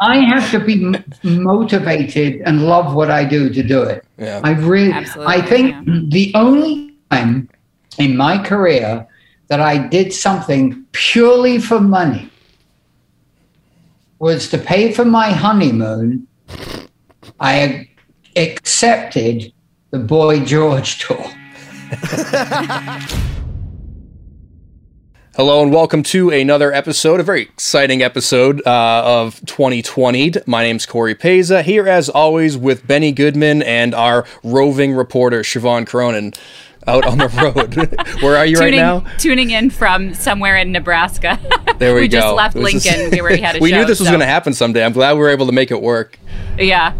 I have to be motivated and love what I do to do it. Yeah. I really, Absolutely, I think yeah. the only time in my career that I did something purely for money was to pay for my honeymoon. I accepted the Boy George tour. Hello and welcome to another episode, a very exciting episode uh, of 2020. My name's Corey Peza, here as always with Benny Goodman and our roving reporter Siobhan Cronin out on the road. Where are you tuning, right now? tuning in from somewhere in Nebraska. There we, go. We just left This is- Lincoln where we had a we show. knew this was so- going to happen someday. I'm glad we were able to make it work. Yeah.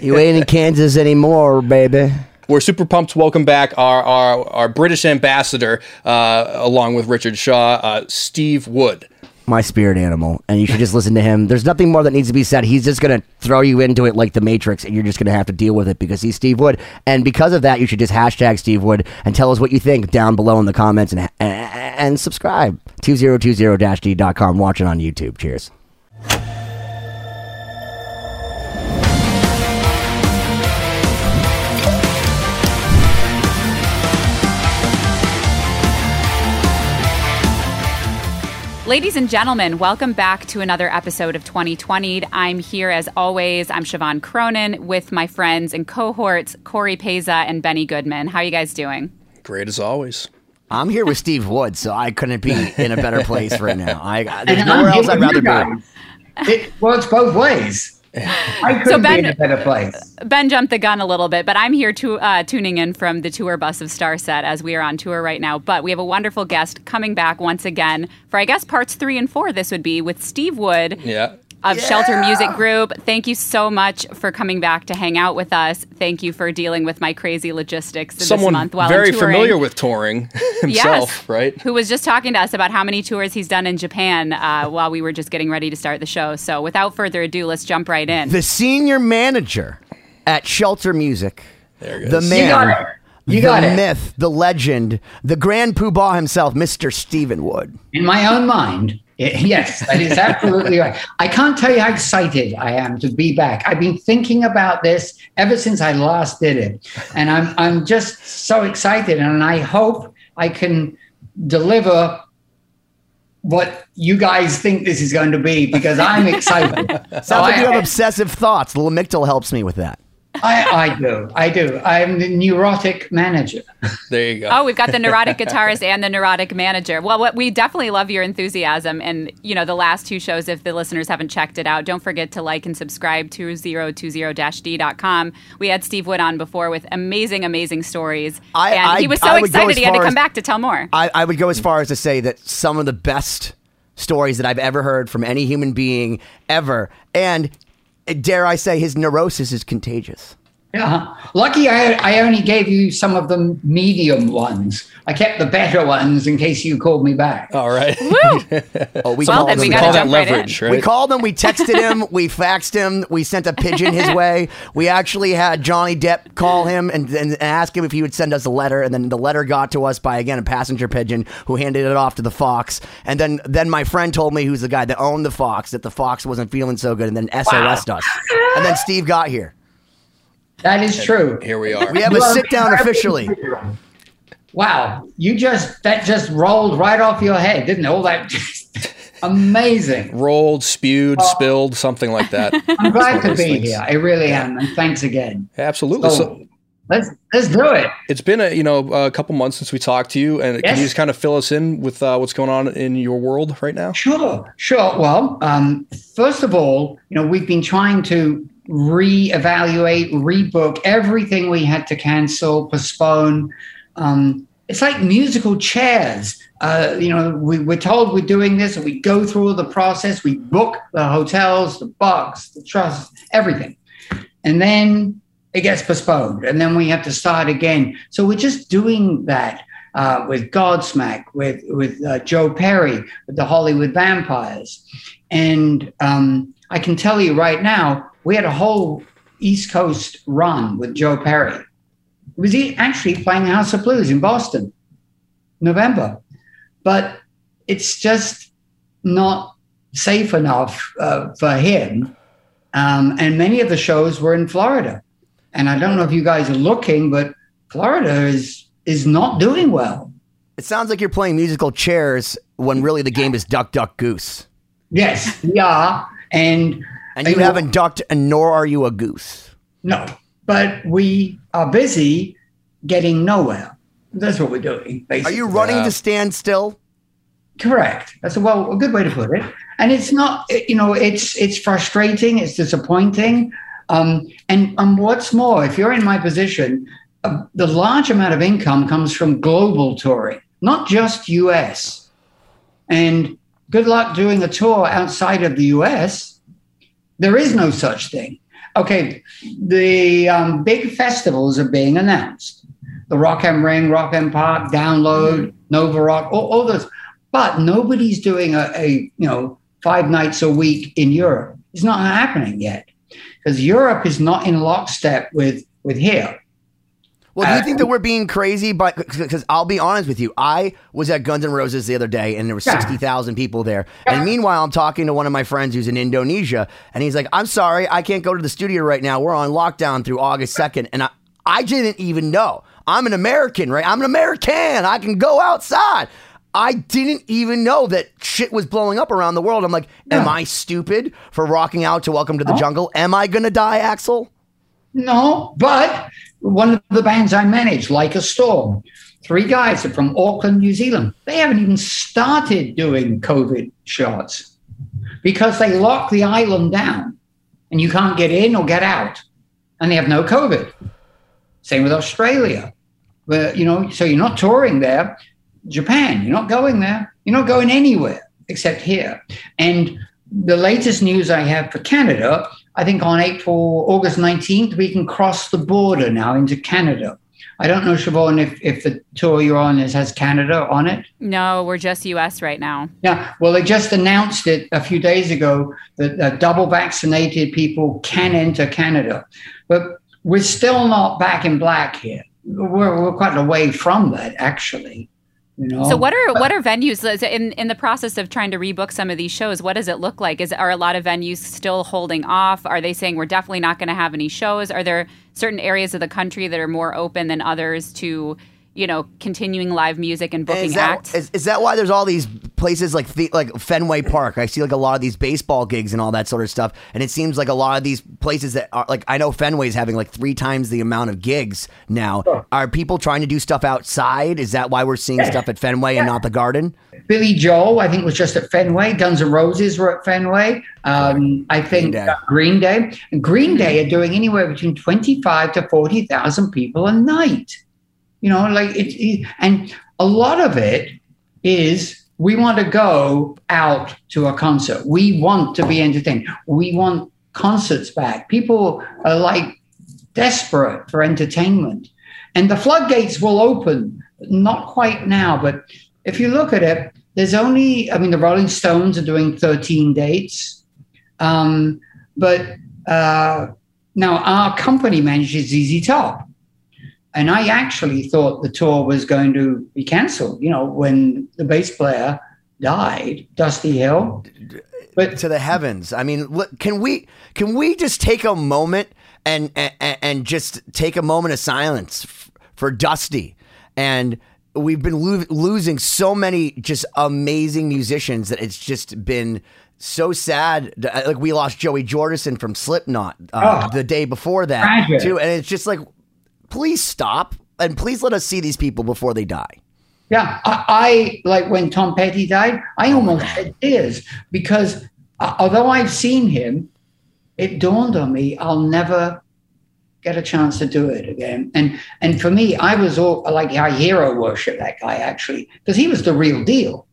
You ain't in Kansas anymore, baby. We're super pumped to welcome back our our, our British ambassador, uh, along with Richard Shaw, uh, Steve Wood. My spirit animal, and you should just listen to him. There's nothing more that needs to be said. He's just gonna throw you into it like the Matrix, and you're just gonna have to deal with it because he's Steve Wood. And because of that, you should just hashtag Steve Wood and tell us what you think down below in the comments and and, and subscribe. 2020-d.com. Watch it on YouTube. Cheers. Ladies and gentlemen, welcome back to another episode of 2020. I'm here as always. I'm Siobhan Cronin with my friends and cohorts, Corey Peza and Benny Goodman. How are you guys doing? Great as always. I'm here with Steve Wood, so I couldn't be in a better place right now. I there's And nowhere else I'd rather be. guys. It works both ways. I couldn't Ben- be in a better place. Ben jumped the gun a little bit, but I'm here to, uh, tuning in from the tour bus of Starset as we are on tour right now. But we have a wonderful guest coming back once again for, I guess, parts three and four. This would be with Steve Wood. Yeah. Of Shelter Music Group. Thank you so much for coming back to hang out with us. Thank you for dealing with my crazy logistics this month while very I'm touring. familiar with touring himself, yes, right? Who was just talking to us about how many tours he's done in Japan uh, while we were just getting ready to start the show. So without further ado, let's jump right in. The senior manager at Shelter Music. There it The man. You got it. You the got it. myth, the legend, the grand poobah himself, Mr. Stephen Wood. In my own mind, i- yes, that is absolutely right. I can't tell you how excited I am to be back. I've been thinking about this ever since I last did it, and I'm I'm just so excited, and I hope I can deliver what you guys think this is going to be because I'm excited. so Sounds like I, you have obsessive thoughts. Lamictal helps me with that. I, I do, I do. I'm the neurotic manager. There you go. Oh, we've got the neurotic guitarist and the neurotic manager. Well, what, we definitely love your enthusiasm. And, you know, the last two shows, if the listeners haven't checked it out, don't forget to like and subscribe to 020-d.com. We had Steve Wood on before with amazing, amazing stories. I- and I- he was so I excited he had to come as- back to tell more. I, I would go as far as to say that some of the best stories that I've ever heard from any human being ever. And dare I say, his neurosis is contagious. Yeah. Lucky I, I only gave you some of the medium ones. I kept the better ones in case you called me back. All right. Woo! Oh, we Well, called then we him gotta Call that. that right leverage, right? We called him. We texted him. we faxed him. We sent a pigeon his way. We actually had Johnny Depp call him and, and ask him if he would send us a letter. And then the letter got to us by again a passenger pigeon who handed it off to the fox. And then then my friend told me who's the guy that owned the fox that the fox wasn't feeling so good, and then SOS'd us. And then Steve got here. That is true. Here we are. We have a sit down officially. Wow. You just, that just rolled right off your head, didn't it? All that amazing. Rolled, spewed, spilled, something like that. I'm glad to be things. here. I really am. And thanks again. Absolutely. So, So let's, let's do it. it's been a you know a couple months since we talked to you, and can you just kind of fill us in with uh, what's going on in your world right now? Sure, sure. Well, um, first of all, you know, we've been trying to reevaluate, rebook everything we had to cancel, postpone. Um, it's like musical chairs. Uh, you know, we, we're told we're doing this, and we go through all the process. We book the hotels, the box, the trust, everything, and then it gets postponed, and then we have to start again. So we're just doing that uh, with Godsmack, with with uh, Joe Perry, with the Hollywood Vampires, and um, I can tell you right now, we had a whole East Coast run with Joe Perry was he actually playing House of Blues in Boston, November. But it's just not safe enough uh, for him. Um, and many of the shows were in Florida. And I don't know if you guys are looking, but Florida is is not doing well. It sounds like you're playing musical chairs when really the game is duck, duck, goose. Yes, we are. And and you, you haven't ducked, and nor are you a goose. No, but we are busy getting nowhere. That's what we're doing. Basically. Are you running to stand still? Correct. That's a well a good way to put it. And it's not, you know, it's it's frustrating. It's disappointing. Um, and and what's more, if you're in my position, uh, the large amount of income comes from global touring, not just U.S. And good luck doing a tour outside of the U.S. There is no such thing okay, the um, big festivals are being announced. The Rock am Ring, Rock and Pop, Download, Nova Rock, all, all those. But nobody's doing a, a, you know five nights a week in Europe. It's not happening yet because Europe is not in lockstep with with here. Well, do you uh, think that we're being crazy? But because I'll be honest with you, I was at Guns N' Roses the other day, and there were sixty thousand people there. And meanwhile, I'm talking to one of my friends who's in Indonesia, and he's like, "I'm sorry, I can't go to the studio right now. We're on lockdown through August 2nd. and I, I didn't even know. I'm an American, right? I'm an American. I can go outside. I didn't even know that shit was blowing up around the world. I'm like, am I stupid for rocking out to Welcome to the oh. Jungle? Am I gonna die, Axl? No, but one of the bands I manage, Like a Storm, three guys are from Auckland, New Zealand. They haven't even started doing COVID shots because they lock the island down and you can't get in or get out. And they have no COVID. Same with Australia. Where, you know, so you're not touring there. Japan, you're not going there. You're not going anywhere except here. And the latest news I have for Canada I think on April, August 19th, we can cross the border now into Canada. I don't know, Siobhan, if, if the tour you're on is, has Canada on it. No, we're just US right now. Yeah. Well, they just announced it a few days ago that uh, double vaccinated people can enter Canada. But we're still not back in black here. We're, we're quite away from that, actually. You know? So what are what are venues in in the process of trying to rebook some of these shows? What does it look like? Is are a lot of venues still holding off? Are they saying we're definitely not going to have any shows? Are there certain areas of the country that are more open than others to you know, continuing live music and booking is that, acts. Is, is, that why there's all these places like the, like Fenway Park? I see like a lot of these baseball gigs and all that sort of stuff, and it seems like a lot of these places that are like I know Fenway's having like three times the amount of gigs now. Are people trying to do stuff outside? Is that why we're seeing yeah. stuff at Fenway yeah. and not the Garden? Billy Joel, I think, was just at Fenway. Guns N' Roses were at Fenway. Um, I think Green Day. Uh, Green Day. Green Day are doing anywhere between twenty-five to forty thousand people a night. You know, like it, it, and a lot of it is we want to go out to a concert. We want to be entertained. We want concerts back. People are like desperate for entertainment. And the floodgates will open, not quite now, but if you look at it, there's only, I mean, the Rolling Stones are doing 13 dates. Um, but uh, now our company manages ZZ Top. And I actually thought the tour was going to be canceled, you know, when the bass player died, Dusty Hill. But to the heavens. I mean, look, can we can we just take a moment and and, and just take a moment of silence for Dusty and we've been lo- losing so many just amazing musicians that it's just been so sad. Like we lost Joey Jordison from Slipknot uh, oh, the day before that tragic. too, and it's just like please stop and please let us see these people before they die. Yeah, I, I like when Tom Petty died, I oh almost shed tears because uh, although I've seen him, it dawned on me I'll never get a chance to do it again. And and for me, I was all like I hero worship that guy actually because he was the real deal.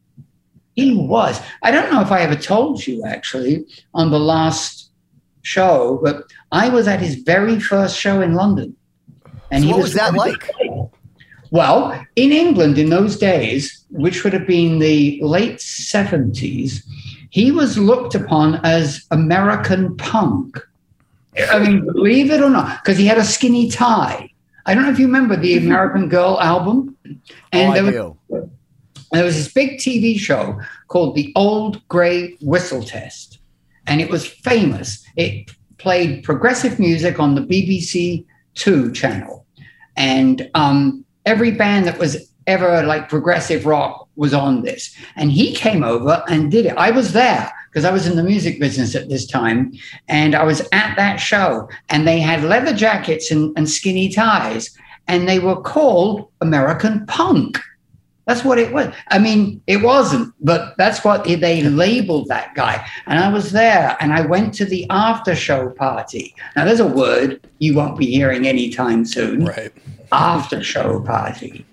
He was. I don't know if I ever told you actually on the last show, but I was at his very first show in London. And so he what was, was that like? Well, in England in those days, which would have been the late 70s, he was looked upon as American punk. I mean, believe it or not, because he had a skinny tie. I don't know if you remember the mm-hmm. American Girl album. Oh, and oh, there, was, there was this big TV show called The Old Grey Whistle Test. And it was famous. It played progressive music on the BBC Two channel. And um, every band that was ever like progressive rock was on this. And he came over and did it. I was there because I was in the music business at this time. And I was at that show. And they had leather jackets and, and skinny ties. And they were called American punk. That's what it was. I mean, it wasn't, but that's what they labeled that guy. And I was there and I went to the after show party. Now, there's a word you won't be hearing anytime soon. Right. After show party.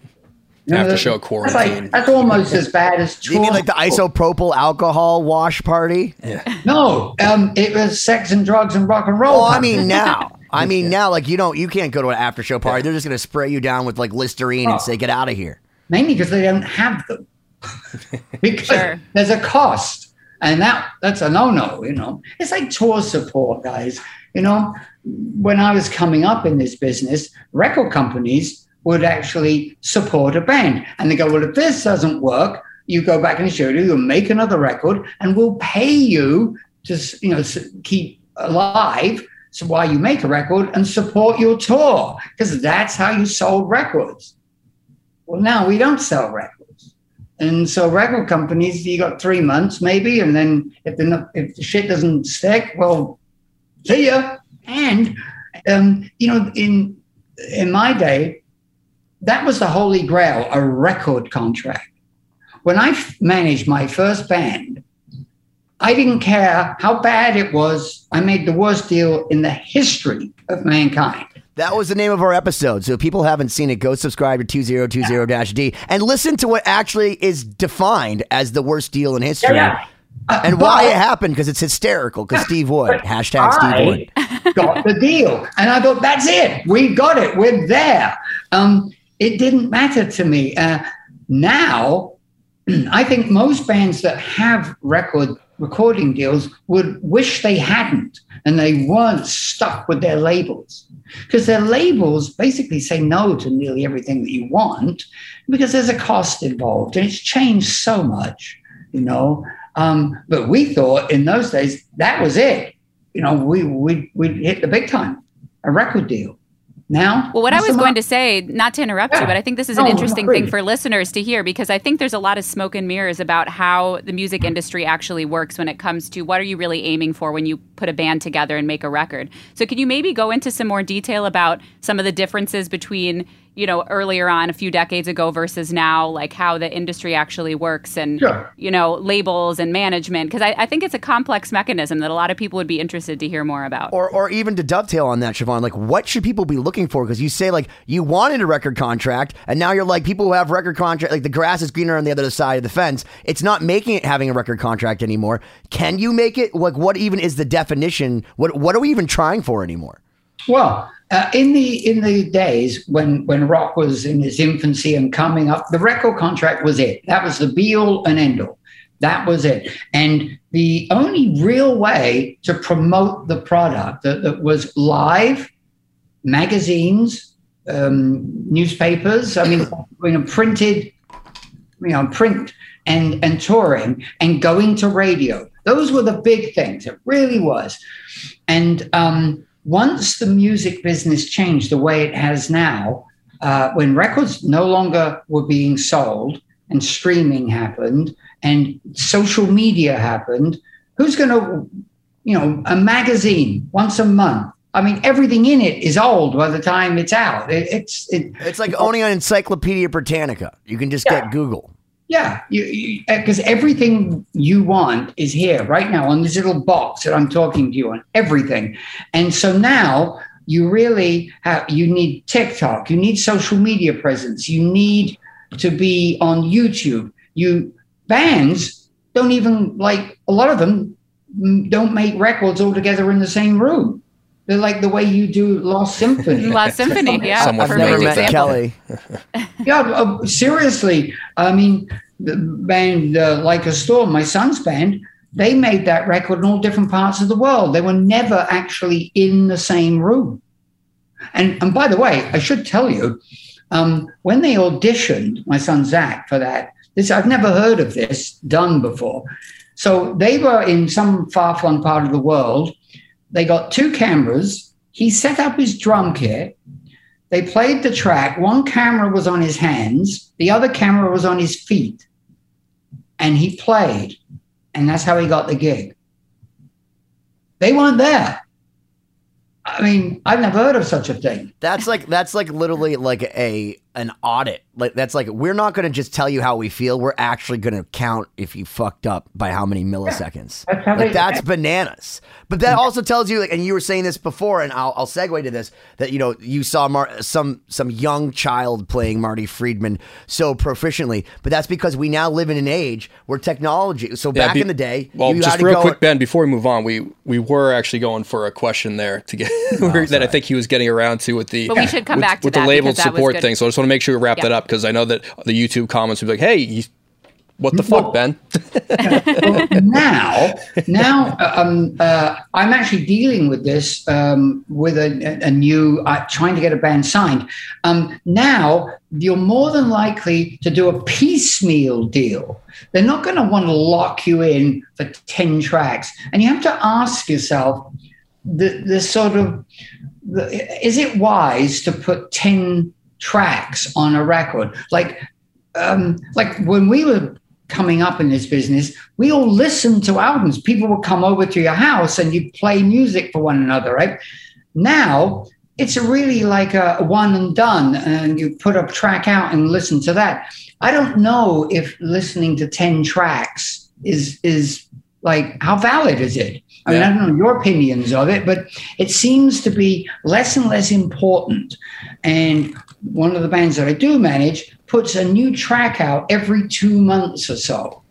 You know, after show quarantine. That's, like, that's, almost as bad as. You mean like the isopropyl alcohol wash party? Yeah. No, um, it was sex and drugs and rock and roll. Oh, I mean now. I mean yeah. now, like you don't, you can't go to an after show party. Yeah. They're just gonna spray you down with like Listerine oh. and say, "Get out of here." Mainly because they don't have them. because sure. there's a cost. And that that's a no-no, you know. It's like tour support, guys. You know, when I was coming up in this business, record companies would actually support a band. And they go, well, if this doesn't work, you go back in the studio, you make another record, and we'll pay you to, you know, keep alive so while you make a record and support your tour, because that's how you sold records. Well, now we don't sell records. And so record companies, you got three months maybe, and then if the if the shit doesn't stick, well, see ya. And um, you know, in in my day, that was the holy grail, a record contract. When I managed my first band, I didn't care how bad it was. I made the worst deal in the history of mankind. That was the name of our episode. So if people haven't seen it, go subscribe to 2020-D and listen to what actually is defined as the worst deal in history. Yeah, yeah. And why it happened because it's hysterical because Steve Wood hashtag Steve Wood got the deal and I thought that's it we got it we're there um, it didn't matter to me uh, now I think most bands that have record recording deals would wish they hadn't and they weren't stuck with their labels because their labels basically say no to nearly everything that you want because there's a cost involved and it's changed so much, you know. Um, but we thought in those days that was it. You know, we we we hit the big time, a record deal now. Well, what I was going to say, not to interrupt yeah. you, but I think this is an interesting thing for listeners to hear because I think there's a lot of smoke and mirrors about how the music industry actually works when it comes to what are you really aiming for when you put a band together and make a record. So, can you maybe go into some more detail about some of the differences between you know earlier on a few decades ago versus now like how the industry actually works and sure. you know labels and management because I, I, think it's a complex mechanism that a lot of people would be interested to hear more about. Or, or even to dovetail on that siobhan like what should people be looking for? Because you say like you wanted a record contract and now you're like people who have record contract like the grass is greener on the other side of the fence. It's not making it having a record contract anymore. Can you make it? Like what even is the definition? What what are we even trying for anymore? Well uh, in the in the days when when rock was in its infancy and coming up, the record contract was it. That was the be all and end all. That was it. And the only real way to promote the product that, that was live, magazines, um, newspapers. I mean, you know, printed, you know, print and and touring and going to radio. Those were the big things. It really was. And um, once the music business changed the way it has now, uh, when records no longer were being sold and streaming happened and social media happened, who's going to, you know, a magazine once a month? I mean, everything in it is old by the time it's out. It, it's it, it's like owning an Encyclopedia Britannica. You can just yeah. get Google. Yeah, because uh, everything you want is here right now on this little box that I'm talking to you on, everything. And so now you really have you need TikTok, you need social media presence, you need to be on YouTube. You bands don't even like a lot of them mm, don't make records all together in the same room. They're like the way you do Lost Symphony. Lost Symphony, yeah. Somewhat I've perfect never met example. Kelly. yeah, uh, seriously. I mean, the band uh, Like a Storm, my son's band, they made that record in all different parts of the world. They were never actually in the same room. And and by the way, I should tell you, um, when they auditioned my son Zach for that, this I've never heard of this done before. So they were in some far-flung part of the world. They got two cameras. He set up his drum kit. They played the track. One camera was on his hands, the other camera was on his feet. And he played. And that's how he got the gig. They weren't there. I mean, I've never heard of such a thing. That's like that's like literally like a an audit. Like that's like we're not going to just tell you how we feel. We're actually going to count if you fucked up by how many milliseconds. That's how like they- that's bananas. But that also tells you like, and you were saying this before, and I'll, I'll segue to this that you know you saw Mar- some some young child playing Marty Friedman so proficiently. But that's because we now live in an age where technology. So Yeah, back be- in the day, Well, you just had to real go- quick, Ben. Before we move on, we we were actually going for a question there to get oh, that I think he was getting around to with the. But we should come with, back to with that the labeled because that was support thing. So I just want to make sure we wrap Yeah. that up because I know that the YouTube comments would be like, "Hey, you, what the Well- fuck, Ben?" Well, now, now um, uh, I'm actually dealing with this um, with a, a new, uh, trying to get a band signed. Um, now, you're more than likely to do a piecemeal deal. They're not going to want to lock you in for 10 tracks. And you have to ask yourself the, the sort of, the, is it wise to put 10 tracks on a record? Like, um, like when we were coming up in this business, we all listened to albums. People would come over to your house and you play music for one another, right? Now it's really like a one and done, and you put a track out and listen to that. I don't know if listening to 10 tracks is is like how valid is it? I mean, I don't know your opinions of it, but it seems to be less and less important. And one of the bands that I do manage puts a new track out every two months or so.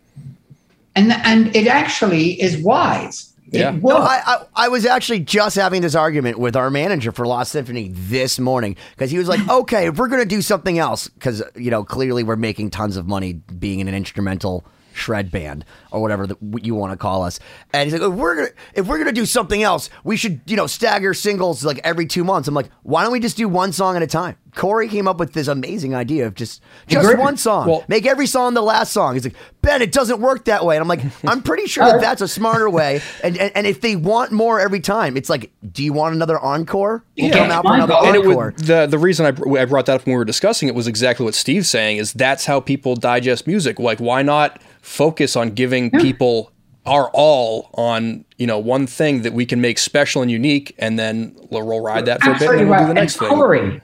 And, and it actually is wise. Yeah. It No. I, I I was actually just having this argument with our manager for Lost Symphony this morning because he was like, "Okay, if we're gonna do something else, because you know clearly we're making tons of money being in an instrumental shred band or whatever that you want to call us," and he's like, "If we're gonna if we're gonna do something else, we should you know stagger singles like every two months." I'm like, "Why don't we just do one song at a time?" Corey came up with this amazing idea of just just Agreed. one song, Well- make every song the last song. He's like, "Ben, it doesn't work that way," and I'm like, "I'm pretty sure that that's a smarter way." And, and and if they want more every time, it's like, do you want another encore? We'll Yeah. come out for another And and it encore. would, the the reason I, br- I brought that up when we were discussing it was exactly what Steve's saying is that's how people digest music. Like, why not focus on giving people our all on you know one thing that we can make special and unique, and then we'll ride that for a bit, and Absolutely we'll do the And next thing. Corey,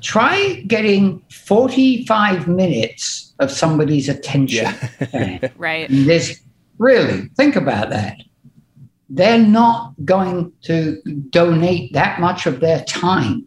try getting 45 minutes of somebody's attention. Right. This really think about that. They're not going to donate that much of their time.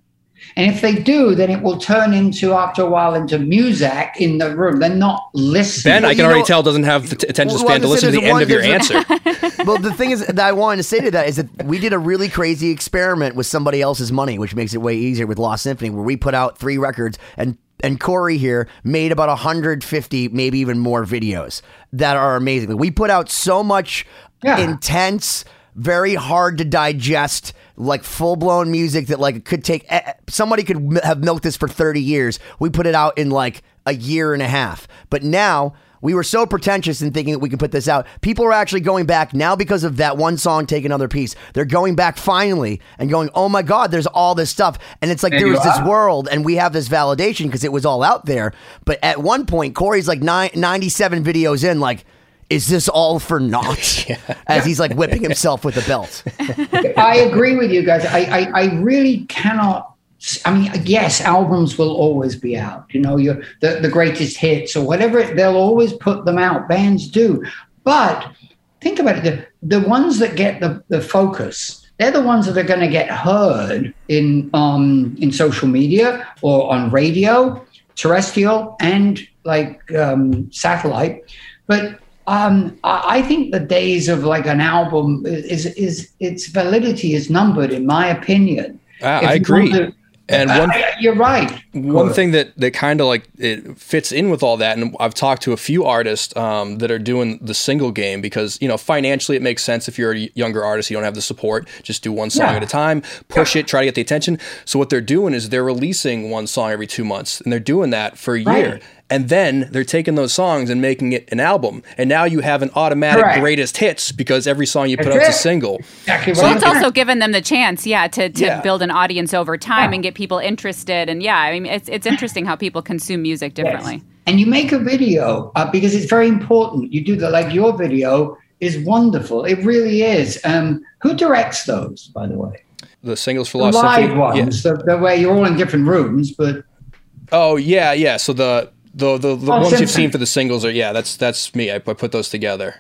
And if they do, then it will turn into, after a while, into Muzak in the room. They're not listening. Ben, I you can already know- tell doesn't have the t- attention Well, span to listen to the end one- of your answer. well, the thing is that I wanted to say to that is that we did a really crazy experiment with somebody else's money, which makes it way easier with Lost Symphony, where we put out three records and and Corey here made about 150, maybe even more videos that are amazing. We put out so much Yeah. intense, very hard to digest, like full blown music that like could take eh, somebody could have milked this for 30 years. We put it out in like a year and a half. But now we were so pretentious in thinking that we could put this out. People are actually going back now because of that one song, Take Another Piece. They're going back finally and going, oh my God, there's all this stuff. And it's like There there was this world and we have this validation because it was all out there. But at one point, Corey's like nine, 97 videos in, like, is this all for naught? As he's like whipping himself with a belt. I agree with you guys. I, I, I really cannot. I mean, yes, albums will always be out. You know, your the, the greatest hits or whatever. They'll always put them out. Bands do, but think about it. The, the ones that get the, the focus, they're the ones that are going to get heard in um, in social media or on radio, terrestrial and like um, satellite. But um, I, think the days of like an album is is its validity is numbered, in my opinion. If I agree. to- And one- Uh, you're right. One thing that that kind of like it fits in with all that, and I've talked to a few artists um, that are doing the single game because you know financially it makes sense if you're a younger artist, you don't have the support, just do one song Yeah. at a time, push it, try to get the attention. So what they're doing is they're releasing one song every two months, and they're doing that for a year. And then they're taking those songs and making it an album, and now you have an automatic Correct. great's hits because every song you put That's out's a single. Exactly Well, it's also given them the chance, yeah, to, to Yeah. build an audience over time Yeah. and get people interested. And yeah, I mean, it's it's interesting how people consume music differently. Yes. And you make a video uh, because it's very important. You do the like your video is wonderful. It really is. Um, who directs those, by the way? The singles The philosophy. live ones, the, the way you're all in different rooms, but Oh yeah, yeah. So the the the, the Oh, ones you've seen for the singles are yeah, that's that's me. I, I put those together.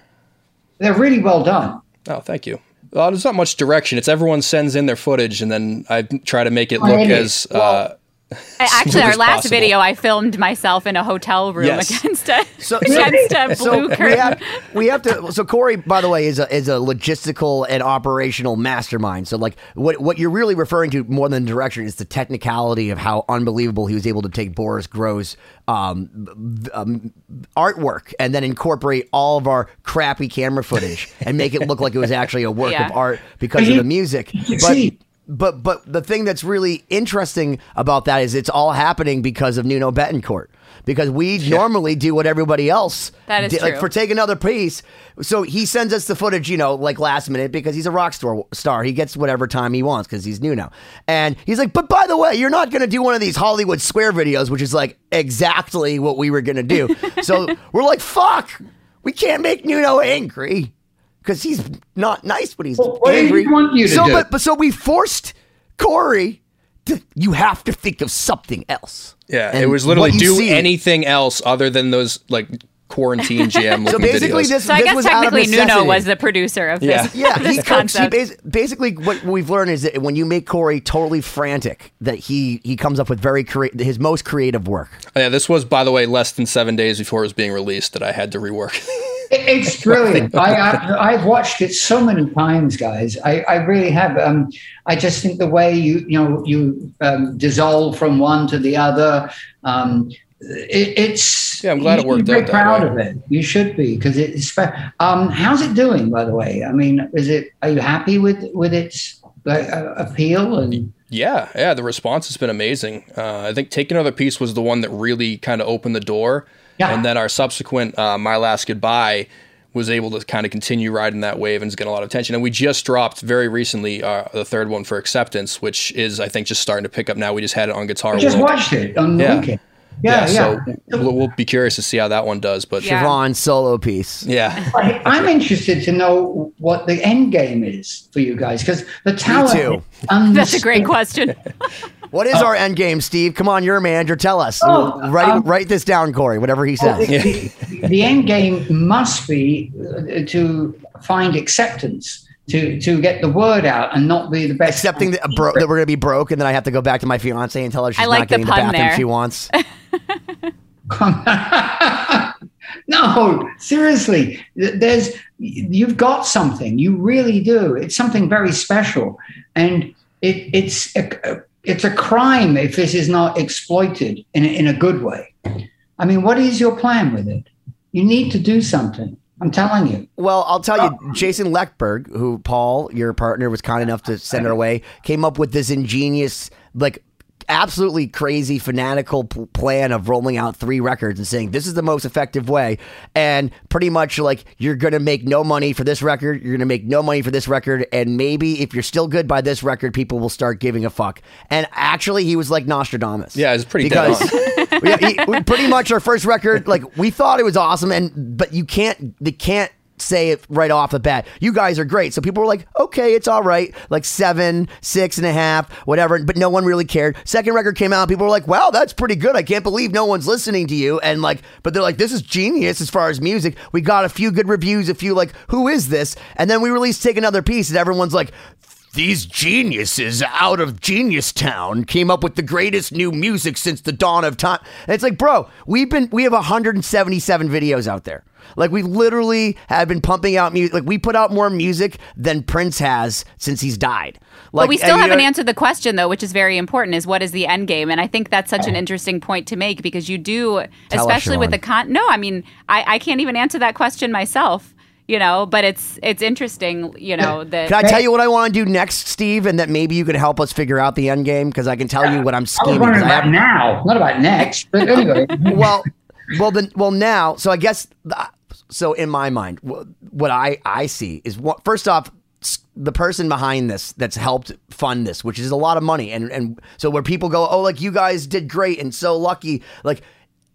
they're really well done. Oh, thank you. Uh, there's not much direction. It's everyone sends in their footage, and then I try to make it look Really? as uh, Actually, our last possible. video, I filmed myself in a hotel room Yes. against a So- against a So blue we curtain. have, we have to. So Corey, by the way, is a is a logistical and operational mastermind. So like what what you're really referring to more than direction is the technicality of how unbelievable he was able to take Boris Gross um, um, artwork and then incorporate all of our crappy camera footage and make it look like it was actually a work Yeah. of art because of the music. But see- but but the thing that's really interesting about that is it's all happening because of Nuno Bettencourt. Because we normally do what everybody else That is did. Like for take another piece. So he sends us the footage, you know, like last minute because he's a rock star. Star. He gets whatever time he wants because he's new now. And he's like, but by the way, you're not going to do one of these Hollywood Square videos, which is like exactly what we were going to do. so we're like, fuck, we can't make Nuno angry because he's not nice, but he's Well, what did angry. he want you to so, do? but but so we forced Corey. To, you have to think of something else. yeah. And it was literally do see- anything else other than those like quarantine jam. So basically, videos. this so I this guess was out of technically Nuno was the producer of Yeah. this, Yeah, this he, concept. he bas- basically what we've learned is that when you make Corey totally frantic, that he he comes up with very crea- his most creative work. yeah, this was by the way less than seven days before it was being released that I had to rework. It- It's brilliant. I, I I've watched it so many times, guys. I, I really have. Um, I just think the way you you know you um, dissolve from one to the other. Um, it, it's Yeah, I'm glad it worked be out proud way. of it. You should be because it's. Um, how's it doing, by the way? I mean, is it? Are you happy with with its like, uh, appeal and? Yeah, yeah, the response has been amazing. Uh, I think Take Another Piece was the one that really kind of opened the door. Yeah. And then our subsequent uh, My Last Goodbye was able to kind of continue riding that wave and is getting a lot of attention. And we just dropped very recently uh, the third one for Acceptance, which is, I think, just starting to pick up now. We just had it on Guitar I just World. watched it on Yeah. weekend. Yeah, yeah. So we'll, we'll be curious to see how that one does. But Yeah. Siobhan solo piece. yeah. I- I'm interested to know what the end game is for you guys because the talent. too. That's a great question. What is our end game, Steve? Come on, you're a manager. Tell us. Oh, write um, write this down, Corey. Whatever he Well, says. the, the end game must be uh, to find acceptance, to to get the word out, and not be the best. Accepting that, bro- that we're gonna be broke, and then I have to go back to my fiance and tell her she's I like not the getting the, pun bathroom there. she wants. no, seriously, there's you've got something. You really do. It's something very special, and it, it's a, it's a crime if this is not exploited in a, in a good way. I mean, what is your plan with it? You need to do something. I'm telling you. Well, I'll tell you, uh, Jason Leckberg, who Paul, your partner, was kind enough to send our way, came up with this ingenious, like, absolutely crazy, fanatical p- plan of rolling out three records and saying this is the most effective way. And pretty much like you're going to make no money for this record, you're going to make no money for this record, and maybe if you're still good by this record, people will start giving a fuck. And actually, he was like Nostradamus. Yeah, it's pretty because yeah, he, we- pretty much our first record, like we thought it was awesome, and but you can't, they can't say it right off the bat. You guys are great, so people were like, okay, it's all right, like seven, six and a half, whatever. But no one really cared. Second record came out, people were like, wow, that's pretty good. I can't believe no one's listening to you, and like, but they're like, this is genius as far as music. We got a few good reviews, a few like, who is this? And then we released Take Another Piece, and everyone's like. these geniuses out of Genius Town came up with the greatest new music since the dawn of time. And it's like, bro, we've been we have 177 videos out there. Like we literally have been pumping out music. Like we put out more music than Prince has since he's died. Like but we still and, haven't know- answered the question though, which is very important. Is what is the end game? And I think that's such an interesting point to make because you do, especially with the con. No, I mean, I, I can't even answer that question myself. You know, but it's it's interesting. You know that. Can I tell you what I want to do next, Steve, and that maybe you could help us figure out the end game? Because I can tell you what I'm I was scheming. 'cause wondering I about haven't- now, not about next. But anyway, well, well, then, well, now, so I guess, uh, so in my mind, what I I see is what first off, the person behind this that's helped fund this, which is a lot of money, and and so where people go, oh, like you guys did great and so lucky, like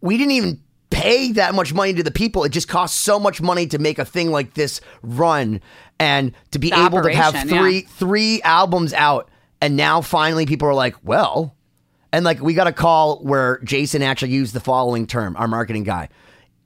we didn't even pay that much money to the people. It just costs so much money to make a thing like this run, and to be The able to have operation, yeah. three three albums out, and now finally people are like, well. And like we got a call where Jason actually used the following term, our marketing guy.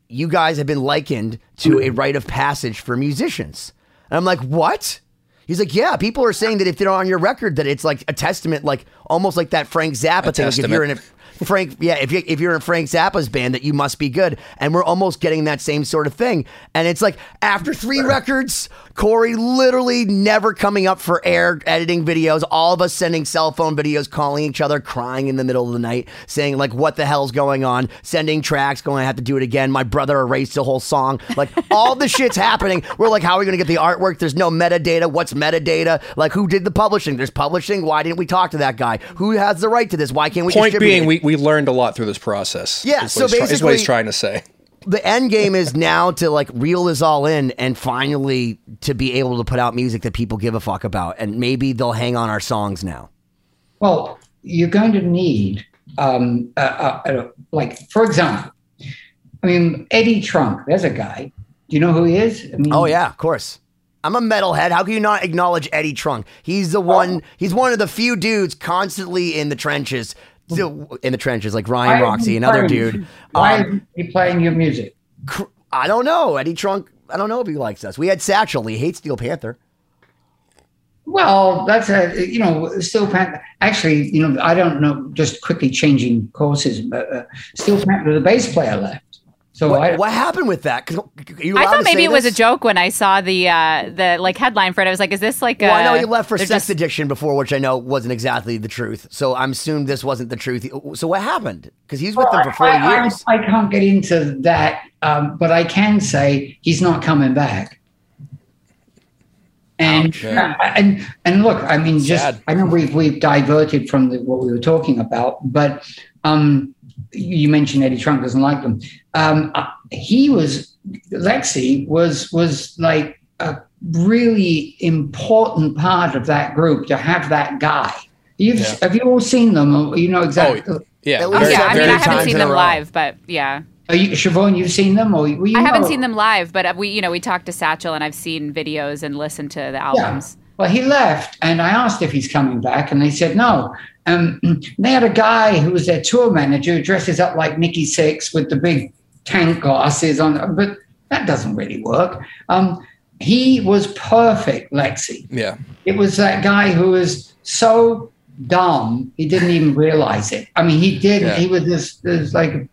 You guys have been likened to a rite of passage for musicians. And I'm like, what? He's like, yeah, people are saying that if they're on your record, that it's like a testament, like almost like that Frank Zappa thing. Like if you're in a Frank, yeah, if you if you're in Frank Zappa's band, that you must be good. And we're almost getting that same sort of thing. And it's like after three records, Corey literally never coming up for air, editing videos, all of us sending cell phone videos, calling each other, crying in the middle of the night, saying like, "What the hell's going on?" Sending tracks, going, "I have to do it again." My brother erased the whole song. Like all the shit's happening. We're like, "How are we gonna get the artwork?" There's no metadata. What's metadata? Like, who did the publishing? There's publishing. Why didn't we talk to that guy? Who has the right to this? Why can't we? Point being, it? we, we learned a lot through this process. Yeah, is so what he's try- is what he's trying to say. the end game is now to like reel this all in and finally to be able to put out music that people give a fuck about and maybe they'll hang on our songs now well, you're going to need, um, uh, uh, uh, like, for example, I mean, Eddie Trunk. There's a guy. Do you know who he is? I mean, oh yeah of course i'm a metalhead how can you not acknowledge eddie trunk he's the one he's one of the few dudes constantly in the trenches still in the trenches like ryan roxy he another playing- dude Why Um, is he playing your music? i don't know eddie trunk i don't know if he likes us we had satchel he hates steel panther Well, that's a you know Steel Panther. Actually, you know I don't know. Just quickly changing courses, but uh, Steel Panther, the bass player left. So what, I, what happened with that? you I thought maybe say it was a joke when I saw the uh, the like headline for it. I was like, "Is this like?" Well, I know you left for they're sex just- addiction before, which I know wasn't exactly the truth. So I'm assumed this wasn't the truth. So what happened? Because he's with them for four I, I- years. I, can't get into that, um, but I can say he's not coming back. And Okay. and and look, I mean, just Sad. I know we've we've diverted from the, what we were talking about, but um, you mentioned Eddie Trunk doesn't like them. Um, uh, he was Lexxi was was like a really important part of that group to have that guy. You've Yeah. have you all seen them? You know exactly. Yeah, Oh, yeah, I mean, I haven't seen them live, but yeah, Are you, Siobhan, you've seen them, or well, you I haven't know- seen them live. But we, you know, we talked to Satchel, and I've seen videos and listened to the Yeah. albums. Well, he left, and I asked if he's coming back, and they said no. Um, they had a guy who was their tour manager who dresses up like Nikki Sixx with the big tank glasses on, but that doesn't really work. Um, he was perfect, Lexxi. yeah. It was that guy who was so dumb he didn't even realize it. I mean, he did. Yeah. He was just, just like.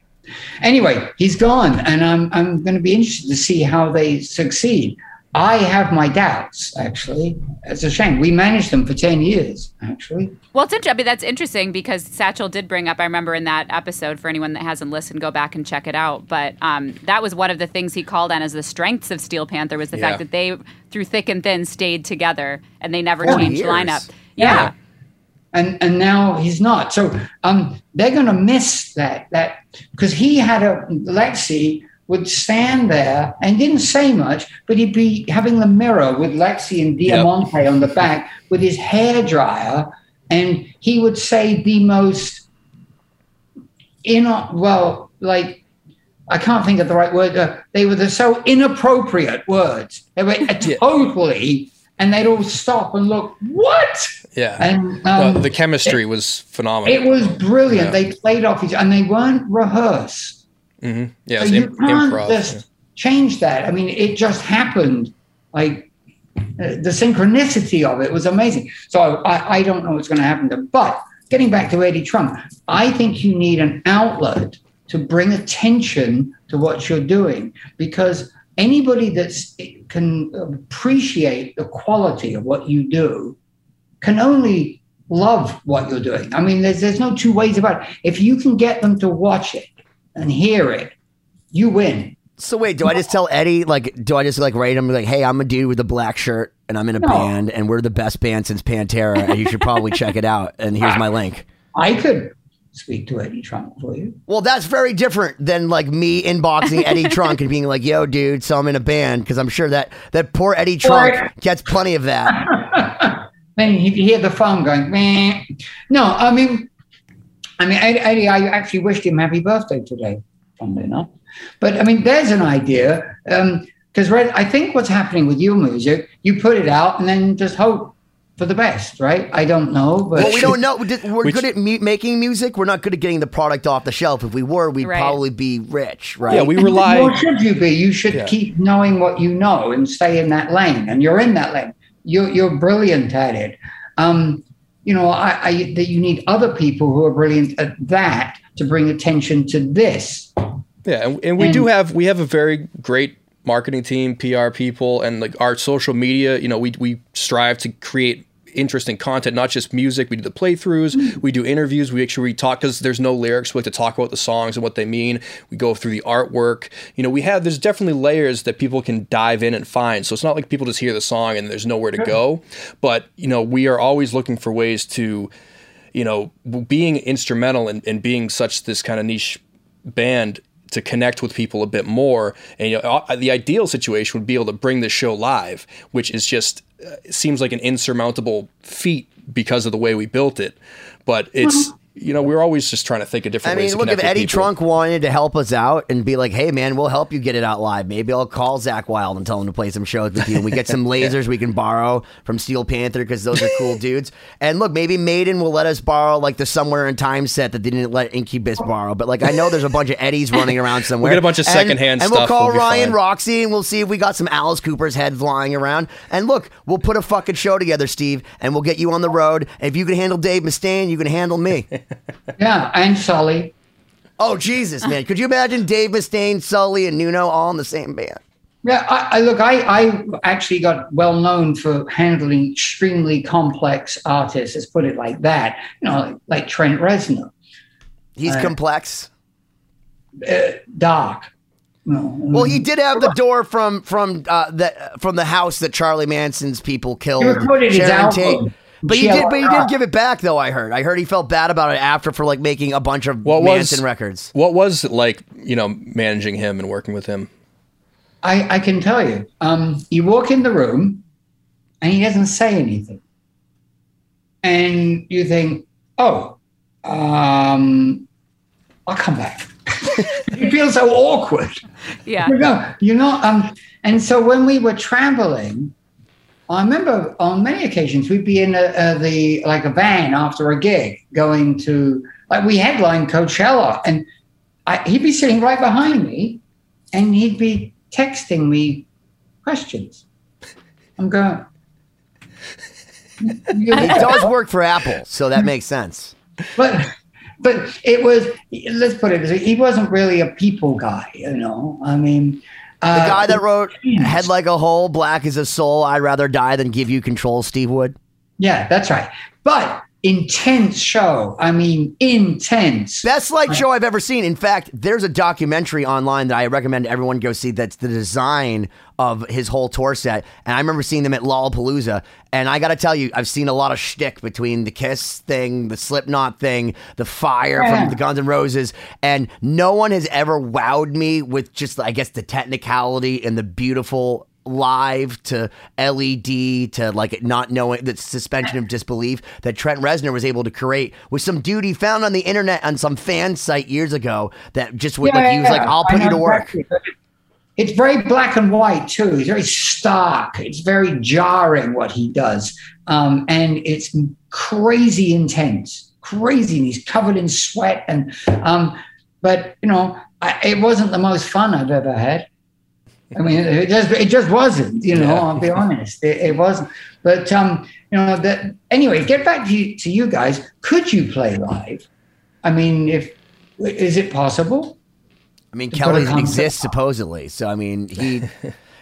Anyway, he's gone, and I'm I'm going to be interested to see how they succeed. I have my doubts. Actually, it's a shame. We managed them for ten years. Actually, Well, it's interesting. I mean, that's interesting because Satchel did bring up. I remember in that episode. For anyone that hasn't listened, go back and check it out. But um, that was one of the things he called on as the strengths of Steel Panther was the Yeah. fact that they, through thick and thin, stayed together and they never changed years. lineup. Yeah. Yeah. and and now he's not. So um, they're going to miss that that because he had a Lexxi would stand there and didn't say much, but he'd be having the mirror with Lexxi and Diamante on the back with his hair dryer, and he would say the most in well like. I can't think of the right word. Uh, they were the so inappropriate words. They were Yeah. totally, and they'd all stop and look. What? Yeah. And um, the chemistry was phenomenal. it was brilliant. Yeah. They played off each, and they weren't rehearsed. Hmm Yeah, So you im- can't improv. just change that. I mean, it just happened. Like uh, the synchronicity of it was amazing. So I, I don't know what's going to happen to. But getting back to Eddie Trunk, I think you need an outlet to bring attention to what you're doing because anybody that can appreciate the quality of what you do can only love what you're doing. I mean, there's there's no two ways about it. If you can get them to watch it and hear it, you win. So wait, do I just tell Eddie like do I just like write him like, hey, I'm a dude with a black shirt and I'm in a no. band and we're the best band since Pantera and you should probably check it out and here's my link. I could speak to Eddie Trunk for you. Well, that's very different than like me inboxing Eddie Trunk and being like, "Yo, dude, so I'm in a band," because I'm sure that that poor Eddie Trunk gets plenty of that. then you hear the phone going. Meh. No, I mean, I mean, Eddie, Eddie, I actually wished him happy birthday today. Funnily enough, but I mean, there's an idea. because um, I think what's happening with your music, you put it out and then just hope for the best, right? I don't know, but well, we don't know. We're Which, good at mu- making music. We're not good at getting the product off the shelf. If we were, we'd right. probably be rich, right? Yeah, we rely. What should you be? You should yeah. keep knowing what you know and stay in that lane. And you're in that lane. You're you're brilliant at it. Um, you know, I, I that you need other people who are brilliant at that to bring attention to this. Yeah, and, and we and, do have we have a very great marketing team, PR people, and like our social media. You know, we we strive to create interesting content, not just music. We do the playthroughs, mm-hmm. we do interviews, we make sure we talk because there's no lyrics. We like to talk about the songs and what they mean. We go through the artwork. You know, we have there's definitely layers that people can dive in and find. So it's not like people just hear the song and there's nowhere to go. But you know, we are always looking for ways to, you know, being instrumental and, and being such this kind of niche band to connect with people a bit more. And you know, uh, the ideal situation would be able to bring the show live, which is just uh, seems like an insurmountable feat because of the way we built it. But it's mm-hmm you know, we're always just trying to think of different I mean, look, if Eddie people. Trunk wanted to help us out and be like, "Hey, man, we'll help you get it out live. Maybe I'll call Zakk Wylde and tell him to play some shows with you, and we get some lasers yeah. we can borrow from Steel Panther because those are cool dudes. And look, maybe Maiden will let us borrow like the Somewhere in Time set that they didn't let Incubus borrow. But like, I know there's a bunch of Eddies running around somewhere. We'll get a bunch of secondhand and, stuff. And we'll call we'll Ryan Roxy and we'll see if we got some Alice Cooper's heads flying around. And look, we'll put a fucking show together, Steve, and we'll get you on the road. And if you can handle Dave Mustaine, you can handle me. yeah and Sully. Oh Jesus, man! Could you imagine Dave Mustaine, Sully, and Nuno all in the same band? Yeah, I, I, look. I, I actually got well known for handling extremely complex artists. Let's put it like that. You know, like Trent Reznor. He's uh, complex. Uh, dark. well, he did have the door from from uh, the from the house that Charlie Manson's people killed. He recorded his album. But he did. But he did give it back, though. I heard. I heard he felt bad about it after for like making a bunch of what Manson was, records. What was it like, you know, managing him and working with him? I, I can tell you. Um, you walk in the room, and he doesn't say anything, and you think, "Oh, um, I'll come back." you feel so awkward. Yeah. You know, you know. Um, and so when we were traveling I remember on many occasions we'd be in a, a, the like a van after a gig going to like we headlined Coachella and I, he'd be sitting right behind me and he'd be texting me questions. I'm going. it does work for Apple, so that makes sense. But but it was let's put it he wasn't really a people guy, you know. I mean, the uh, guy that wrote "Head Like a Hole, Black is a Soul." I'd rather die than give you control, Steve Wood. Yeah, that's right. But intense show. I mean, intense. Best light show I've ever seen. In fact, there's a documentary online that I recommend everyone go see. That's the design of his whole tour set. And I remember seeing them at Lollapalooza. And I got to tell you, I've seen a lot of shtick between the Kiss thing, the Slipknot thing, the Fire yeah. from the Guns N' Roses, and no one has ever wowed me with just, I guess, the technicality and the beautiful live to LED to like not knowing the suspension of disbelief that Trent Reznor was able to create with some dude he found on the internet on some fan site years ago that just would yeah, like he was like I'll put you to work. It's very black and white too. It's very stark. It's very jarring what he does, um, and it's crazy intense, crazy. And he's covered in sweat, and um, but you know, I, it wasn't the most fun I've ever had. I mean, it just it just wasn't. You know, Yeah. I'll be honest, it, it wasn't. But um, you know, that anyway. Get back to you, to you guys. Could you play live? I mean, if is it possible? I mean, To put a Kelly concept exists out. supposedly, so I mean, he.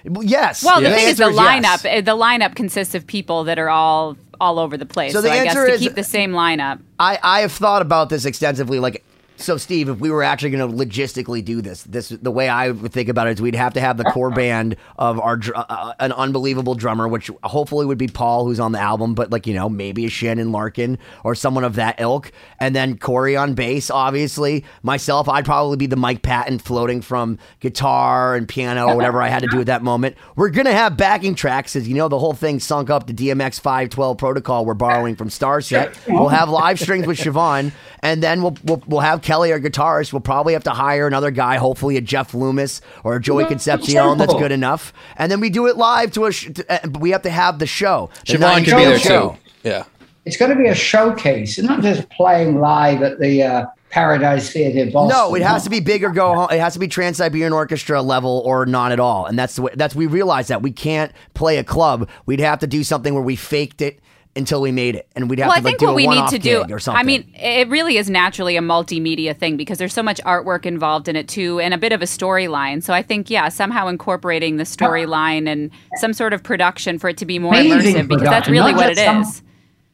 Well, yes. Well, the thing is, the answer yes. lineup. uh, The lineup consists of people that are all all over the place. So So, the I guess answer to is- keep the same lineup. I, I have thought about this extensively. Like, so Steve, if we were actually going to logistically do this, this the way I would think about it is we'd have to have the core band of our uh, uh, an unbelievable drummer, which hopefully would be Paul, who's on the album, but like you know maybe a Shannon Larkin or someone of that ilk, and then Corey on bass. Obviously, myself, I'd probably be the Mike Patton floating from guitar and piano or whatever I had to do at that moment. We're gonna have backing tracks, as you know, the whole thing sunk up to DMX five twelve protocol. We're borrowing from Starset. We'll have live strings with Siobhan, and then we'll, we'll we'll have Kelly, our guitarist. We'll probably have to hire another guy, hopefully a Jeff Loomis or a Joey Concepcion. That's good enough. And then we do it live to a. Sh- to, uh, we have to have the show. The Siobhan nine could be there show. too. Yeah. It's got to be a showcase, and not just playing live at the uh, Paradise Theater, Boston. No, it has to be big or go home. It has to be Trans Siberian Orchestra level or not at all. And that's the way. That's we realize that we can't play a club. We'd have to do something where we faked it until we made it, and we'd have Well, to I think do what a we need one-off to do. or something. I mean, it really is naturally a multimedia thing because there's so much artwork involved in it too, and a bit of a storyline. So I think, yeah, somehow incorporating the storyline and some sort of production for it to be more Amazing immersive because that's really not what it some- is.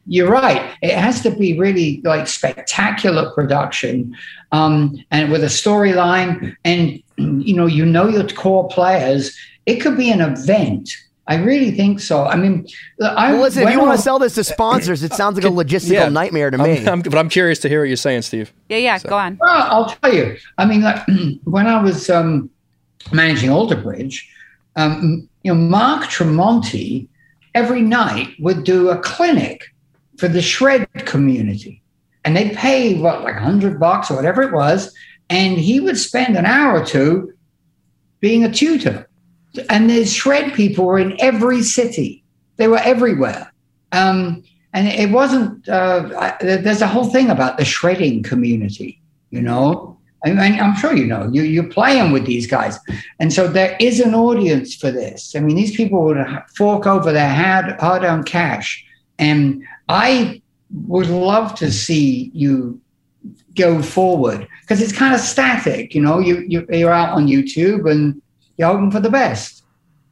You're right. It has to be really like spectacular production, um, and with a storyline, and you know, you know your core players. It could be an event. I really think so. I mean, I well, listen, if you want to sell this to sponsors, it sounds like a logistical Yeah. nightmare to I'm- me. I'm- but I'm curious to hear what you're saying, Steve. Yeah, yeah. Go on. Well, I'll tell you. I mean, like when I was um, managing Alter Bridge, um, you know, Mark Tremonti every night would do a clinic for the shred community, and they'd pay what like a hundred bucks or whatever it was, and he would spend an hour or two being a tutor. And the shred people were in every city; they were everywhere. Um, and it wasn't. Uh, I, there's a whole thing about the shredding community. You know, I mean, I'm sure you know. You you're playing with these guys, and so there is an audience for this. I mean, these people would fork over their hard hard-earned cash, and I would love to see you go forward because it's kind of static. You know, you, you you're out on YouTube and you're hoping for the best,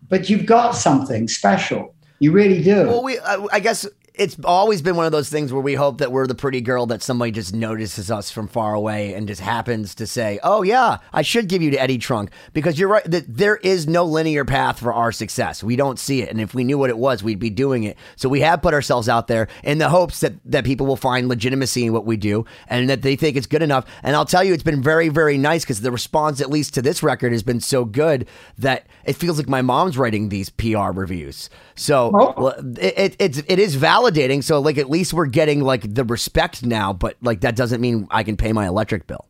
but you've got something special. You really do. Well, we I, I guess it's always been one of those things where we hope that we're the pretty girl that somebody just notices us from far away and just happens to say, "Oh yeah, I should give you to Eddie Trunk," because you're right that there is no linear path for our success. We don't see it, and if we knew what it was, we'd be doing it. So we have put ourselves out there in the hopes that that people will find legitimacy in what we do and that they think it's good enough. And I'll tell you, it's been very, very nice because the response, at least to this record, has been so good that it feels like my mom's writing these PR reviews. So Oh. it, it it's it is validating. So like at least we're getting like the respect now, but like that doesn't mean I can pay my electric bill.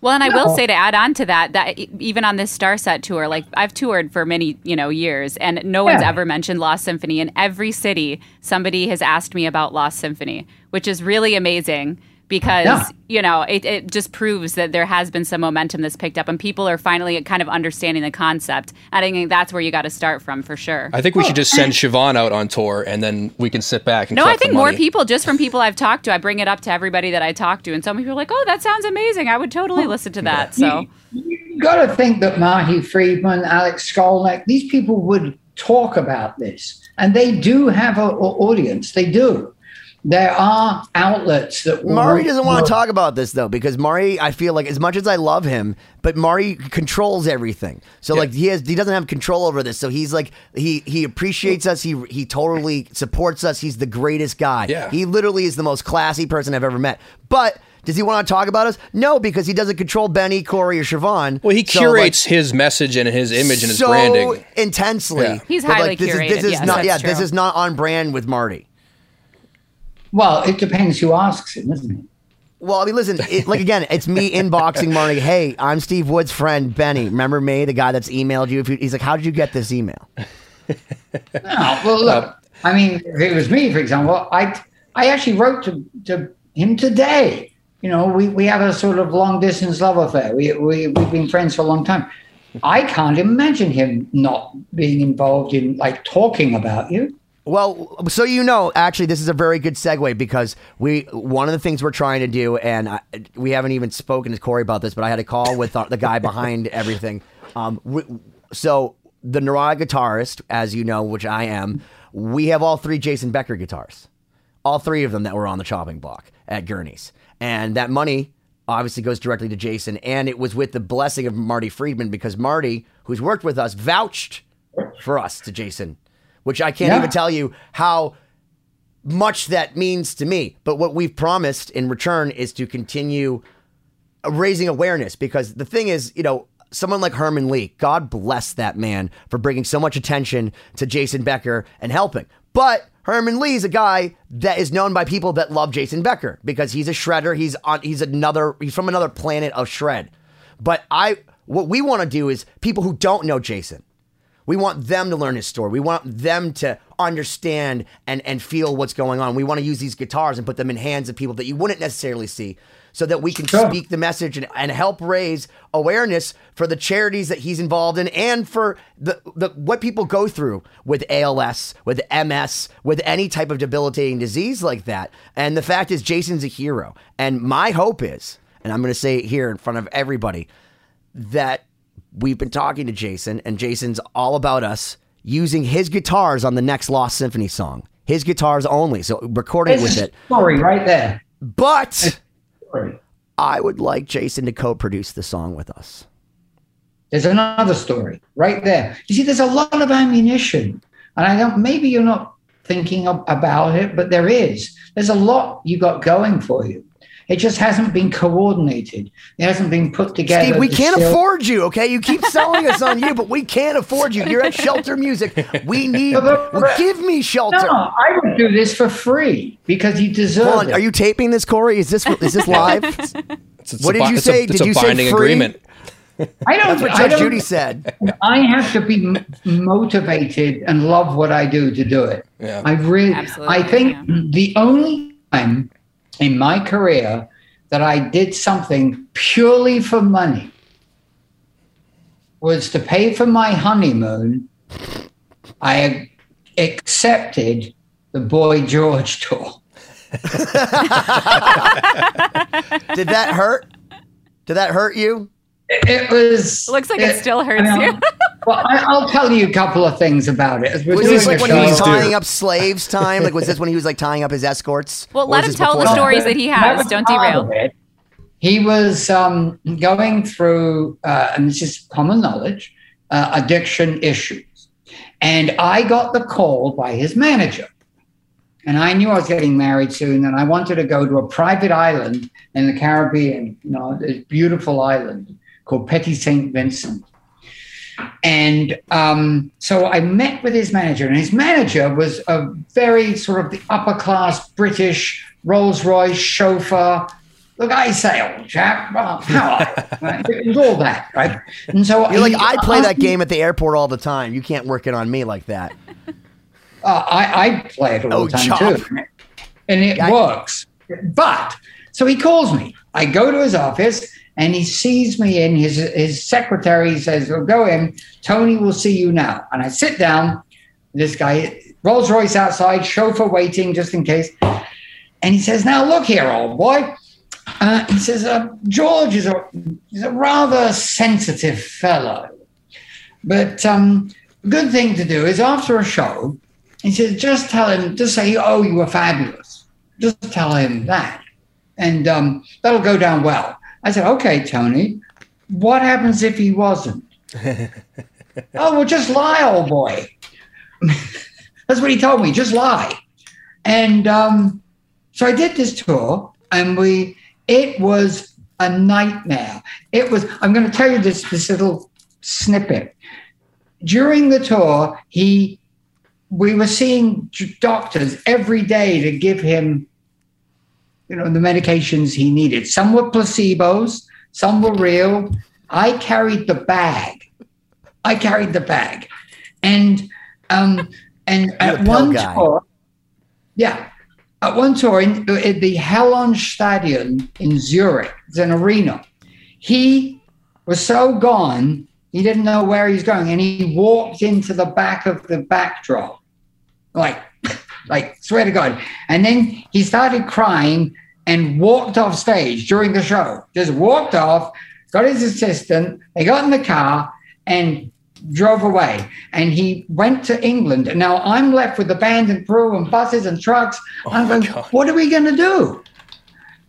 Well, and I will say to add on to that, that e- even on this Starset tour, like I've toured for many, you know, years, and no one's ever mentioned Lost Symphony. In every city, somebody has asked me about Lost Symphony, which is really amazing because Yeah. you know it, it just proves that there has been some momentum that's picked up, and people are finally kind of understanding the concept. And I think that's where you got to start from for sure. I think we should just send Siobhan out on tour, and then we can sit back and No, I think more people, just from people I've talked to, I bring it up to everybody that I talk to, and some people are like, "Oh, that sounds amazing! I would totally listen to that." So. you got to think that Marty Friedman, Alex Skolnick, these people would talk about this, and they do have an audience. They do. There are outlets that will- Marty doesn't want to talk about this though because Marty, I feel like as much as I love him, but Marty controls everything. So Yeah. like he has, he doesn't have control over this. So he's like he he appreciates us. He he totally supports us. He's the greatest guy. Yeah. He literally is the most classy person I've ever met. But does he want to talk about us? No, because he doesn't control Benny, Corey, or Siobhan. Well, he So, like, curates his message and his image and his so branding. intensely. Yeah. He's But, highly this Is, curated, this is yes, not. that's Yeah, this is not on brand with Marty. Well, it depends who asks him, isn't it? Well, I mean, listen, it, like again, it's me inboxing Marty. Hey, I'm Steve Wood's friend, Benny. Remember me, the guy that's emailed you? If you he's like, how did you get this email? No, well, look. I mean, if it was me, for example, I I actually wrote to, to him today. You know, we, we have a sort of long distance love affair. We, we we've been friends for a long time. I can't imagine him not being involved in like talking about you. Well, so you know, actually, this is a very good segue because we one of the things we're trying to do, and I, we haven't even spoken to Corey about this, but I had a call with uh, the guy behind everything. Um, we, so the neurotic guitarist, as you know, which I am, we have all three Jason Becker guitars, all three of them that were on the chopping block at Guernsey's, and that money obviously goes directly to Jason, and it was with the blessing of Marty Friedman because Marty, who's worked with us, vouched for us to Jason which I can't Yeah. even tell you how much that means to me. But what we've promised in return is to continue uh, raising awareness because the thing is, you know, someone like Herman Li, God bless that man for bringing so much attention to Jason Becker and helping. But Herman Li is a guy that is known by people that love Jason Becker because he's a shredder. He's on. He's another. He's from another planet of shred. But I, what we want to do is people who don't know Jason. We want them to learn his story. We want them to understand and, and feel what's going on. We want to use these guitars and put them in hands of people that you wouldn't necessarily see so that we can Sure. speak the message and, and help raise awareness for the charities that he's involved in and for the, the what people go through with ALS, with MS, with any type of debilitating disease like that. And the fact is, Jason's a hero. And my hope is, and I'm going to say it here in front of everybody, that we've been talking to Jason, and Jason's all about us using his guitars on the next Lost Symphony song. His guitars only, so recording There's with a it. story right there. But. I would like Jason to co-produce the song with us. There's another story right there. You see, there's a lot of ammunition, and I don't. Maybe you're not thinking of, about it, but there is. There's a lot you got going for you. It just hasn't been coordinated. It hasn't been put together. Steve, we to can't still- afford you, okay? You keep selling us on you, but we can't afford you. You're at Shelter Music. We need. Well, give me Shelter. No, I would do this for free because you deserve Hold on, it. are you taping this, Corey? Is this is this live? It's, it's What a did bi- you it's a- say? it's Did you say free? agreement. I don't. That's what I Judge don't- Judy said. I have to be motivated and love what I do to do it. Yeah. I really, Absolutely, I think yeah. the only time in my career that I did something purely for money was to pay for my honeymoon. I accepted the Boy George tour. Did that hurt? Did that hurt you? It was. Looks like it still hurts you. know. you. well, I, I'll tell you a couple of things about it. We're Was this like the when he was show- Please do. tying up slaves time? Like was this when he was like tying up his escorts? Well, let him tell the before that? stories that he has. Don't derail. it. He was um, going through, uh, and this is common knowledge, uh, addiction issues. And I got the call by his manager. And I knew I was getting married soon, and I wanted to go to a private island in the Caribbean, you know, this beautiful island called Petit St. Vincent. And um, so I met with his manager, and his manager was a very sort of the upper class British Rolls Royce chauffeur. Look, I say, old chap, well, how? Right? It was all that, right? And so You're like, I play that game at the airport all the time. You can't work it on me like that. Uh, I, I play it all Oh, the time chop. too, and it I- works. But so he calls me. I go to his office, and he sees me in. His his secretary says, "Well, go in. Tony will see you now." And I sit down. This guy, Rolls Royce outside, chauffeur waiting just in case. And he says, "Now look here, old boy." Uh, he says, uh, "George is a is a rather sensitive fellow, but um, good thing to do is after a show." He says, just tell him, just say, oh, you were fabulous. Just tell him that. And um, that'll go down well. I said, okay, Tony, what happens if he wasn't? oh, well, just lie, old boy. That's what he told me, just lie. And um, so I did this tour, and we, it was a nightmare. It was, I'm going to tell you this, this little snippet. During the tour, he we were seeing doctors every day to give him you know the medications he needed some were placebos some were real i carried the bag i carried the bag and um and You're at one guy. tour yeah at one tour in, the Hallenstadion in Zurich, it's an arena. He was so gone He didn't know where he's going, and he walked into the back of the backdrop, like, like swear to God. And then he started crying and walked off stage during the show. Just walked off, got his assistant. They got in the car and drove away. And he went to England. Now I'm left with the band and crew and buses and trucks. Oh I'm my going, God. what are we going to do?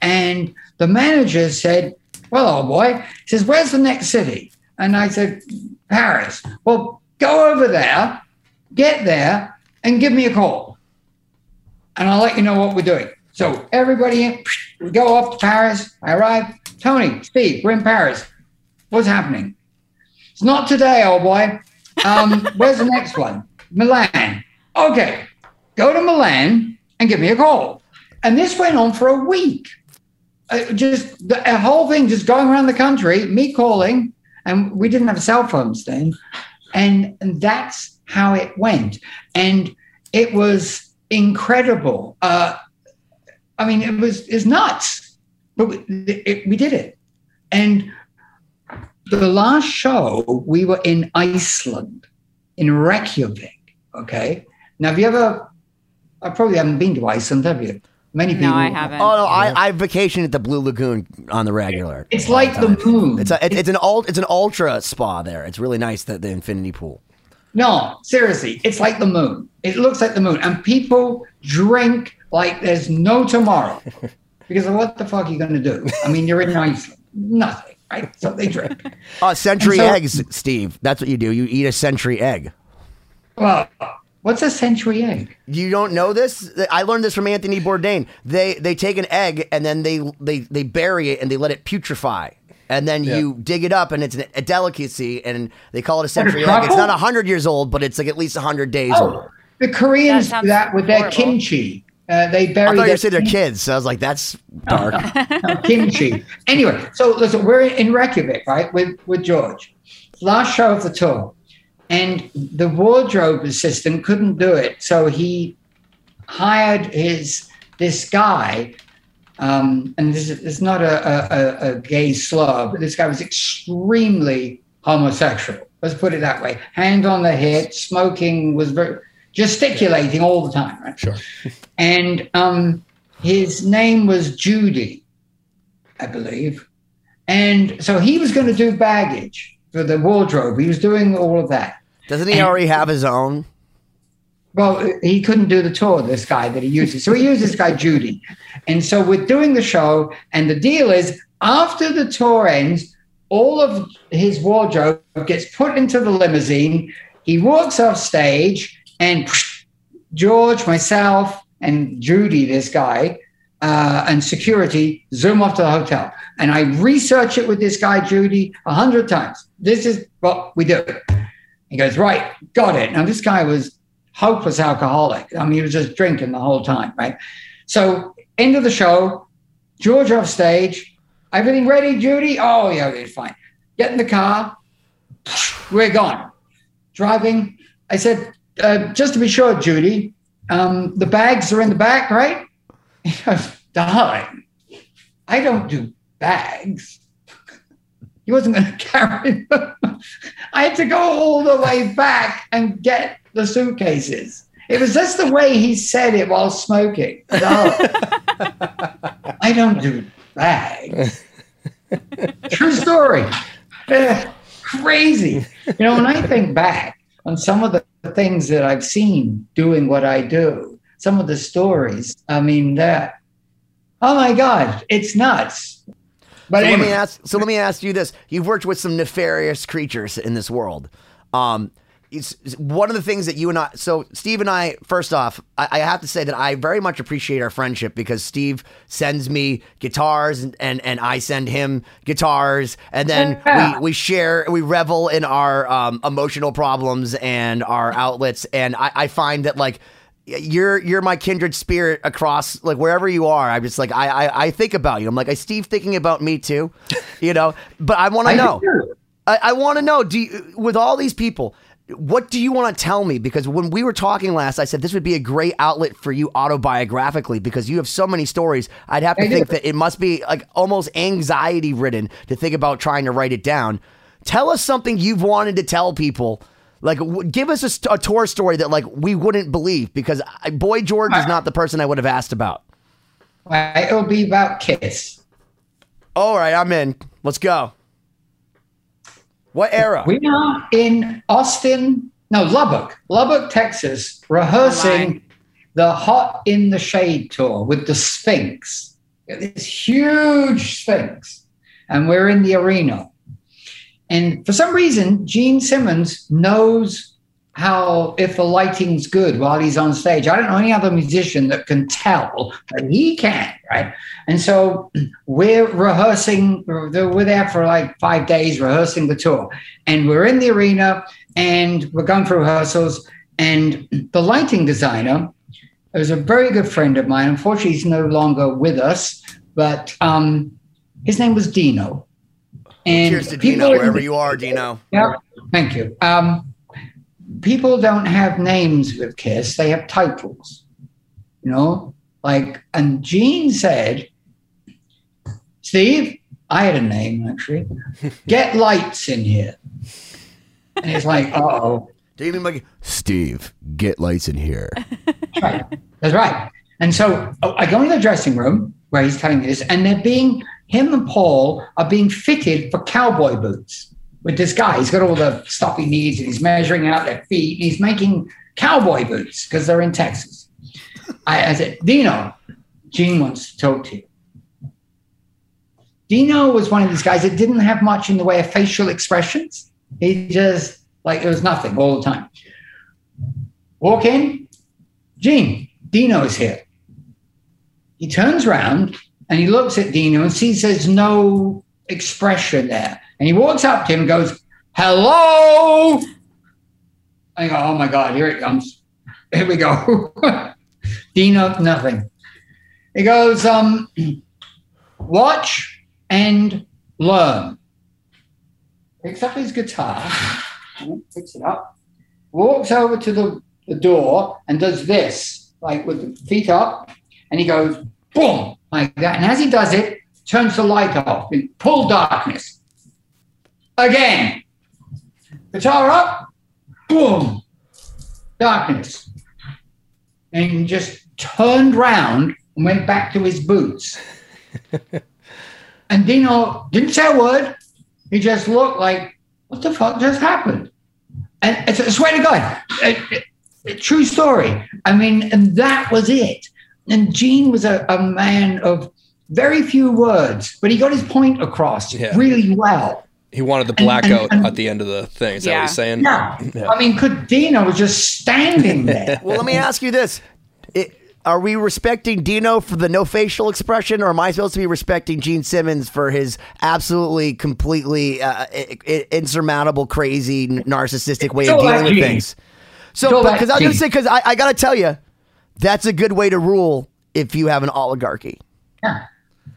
And the manager said, Well, old boy, he says, Where's the next city? And I said, Paris. Well, go over there, get there, and give me a call. And I'll let you know what we're doing. So everybody, we go off to Paris. I arrive. Tony, Steve, we're in Paris. What's happening? It's not today, old boy. Um, where's the next one? Milan. Okay, go to Milan and give me a call. And this went on for a week. Uh, just the a whole thing, just going around the country, me calling, and we didn't have cell phones then, and, and that's how it went, and it was incredible. Uh, I mean, it was is nuts, but we, it, we did it, and the last show we were in Iceland, in Reykjavik. Okay, now have you ever? I probably haven't been to Iceland, have you? Many people. No, I haven't. Oh no, I, I vacation at the Blue Lagoon on the regular. It's like the time. moon. It's a, it, it's an ult, it's an ultra spa there. It's really nice the, the infinity pool. No, seriously, it's like the moon. It looks like the moon, and people drink like there's no tomorrow. Because what the fuck are you going to do? I mean, you're in Iceland, nothing, right? So they drink. Uh, century so- eggs, Steve. That's what you do. You eat a century egg. Well, what's a century egg? You don't know this? I learned this from Anthony Bourdain. They they take an egg and then they they they bury it and they let it putrefy. And then you dig it up and it's a delicacy and they call it a century egg. It's truffle? not 100 years old, but it's like at least 100 days old. Oh, the Koreans That do that sounds with their kimchi. Uh, they bury. I bury thought you their were saying they're kids. So I was like, that's dark. kimchi. Anyway, so listen, we're in Reykjavik, right, with with George. Last show of the tour, and the wardrobe assistant couldn't do it, so he hired his this guy. Um, and this is it's not a, a, a, a gay slur, but this guy was extremely homosexual. Let's put it that way. Hand on the hip, smoking, was very gesticulating all the time, right? Sure. and um, his name was Judy, I believe. And so he was going to do baggage for the wardrobe. He was doing all of that. Doesn't he already have his own? Well, he couldn't do the tour, this guy that he uses. So he used this guy, Judy. And so we're doing the show, and the deal is after the tour ends, all of his wardrobe gets put into the limousine. He walks off stage, and George, myself, and Judy, this guy, uh, and security zoom off to the hotel. And I research it with this guy, Judy, a hundred times. This is what we do. He goes, right, got it. Now, this guy was hopeless alcoholic. I mean, he was just drinking the whole time, right? So, end of the show, George off stage. Everything ready, Judy? Oh, yeah, it's fine. Get in the car. We're gone. Driving. I said, uh, just to be sure, Judy, um, the bags are in the back, right? Darling, I don't do bags. He wasn't going to carry them. I had to go all the way back and get the suitcases. It was just the way he said it while smoking. Darling, I don't do bags. True story. Eh, crazy. You know, when I think back on some of the things that I've seen doing what I do, some of the stories, I mean, that, oh my God, it's nuts. But So let me ask. So let me ask you this: You've worked with some nefarious creatures in this world. Um, it's, one of the things that you and I. So Steve and I. First off, I, I have to say that I very much appreciate our friendship because Steve sends me guitars and and, and I send him guitars, and then Yeah. we we share, we revel in our um, emotional problems and our outlets, and I, I find that like you're you're my kindred spirit across like wherever you are. I'm just like I I, I think about you. I'm like, is Steve thinking about me too? You know, but I want to know. I, I want to know. Do you, with all these people, what do you want to tell me? Because when we were talking last, I said this would be a great outlet for you autobiographically because you have so many stories. I'd have to I do. think that it must be like almost anxiety ridden to think about trying to write it down. Tell us something you've wanted to tell people. Like, w- give us a, st- a tour story that like we wouldn't believe because I, Boy George is not the person I would have asked about. It'll be about Kiss. All right, I'm in. Let's go. What era? We are in Austin, no, Lubbock, Lubbock, Texas, rehearsing the Hot in the Shade tour with the Sphinx. This huge Sphinx. And we're in the arena. And for some reason, Gene Simmons knows how if the lighting's good while he's on stage. I don't know any other musician that can tell, but he can, right? And so we're rehearsing, we're there for like five days rehearsing the tour. And we're in the arena and we're going through rehearsals. And the lighting designer was a very good friend of mine. Unfortunately, he's no longer with us, but um, his name was Dino. And Cheers to Dino, wherever you are, Dino. yeah, thank you. Um, people don't have names with Kiss; they have titles. You know, like and Gene said, "Steve, I had a name actually. Get lights in here." And it's like, "Uh oh." Do you mean like Steve? Get lights in here. That's right. That's right. And so oh, I go into the dressing room where he's telling me this, and they're being him and Paul are being fitted for cowboy boots with this guy. He's got all the stuff he needs, and he's measuring out their feet, and he's making cowboy boots because they're in Texas. I, I said, Dino, Gene wants to talk to you. Dino was one of these guys that didn't have much in the way of facial expressions. He just like it was nothing all the time. Walk in, Gene, Dino's here. He turns around and he looks at Dino and sees there's no expression there. And he walks up to him goes, Hello. I go, Oh my God, here it comes. Here we go. Dino, nothing. He goes, um, Watch and learn. Picks up his guitar, picks it up, walks over to the, the door and does this, like with the feet up, and he goes, boom, like that. And as he does it, turns the light off in full darkness. Again, guitar up, boom, darkness. And he just turned round and went back to his boots. and Dino didn't say a word. He just looked like, what the fuck just happened? And I swear to God, a, a true story. I mean, and that was it. And Gene was a, a man of very few words, but he got his point across Yeah. really well. He wanted the blackout and- at the end of the thing. Is that what Yeah. he's saying? Yeah. I mean, could Dino was just standing there. Well, let me ask you this: It- Are we respecting Dino for the no facial expression, or am I supposed to be respecting Gene Simmons for his absolutely, completely uh, i- i- insurmountable, crazy, narcissistic way It's of all dealing about with Gene. things? So, all about because I was going to say, because I, I got to tell you, that's a good way to rule if you have an oligarchy. Yeah.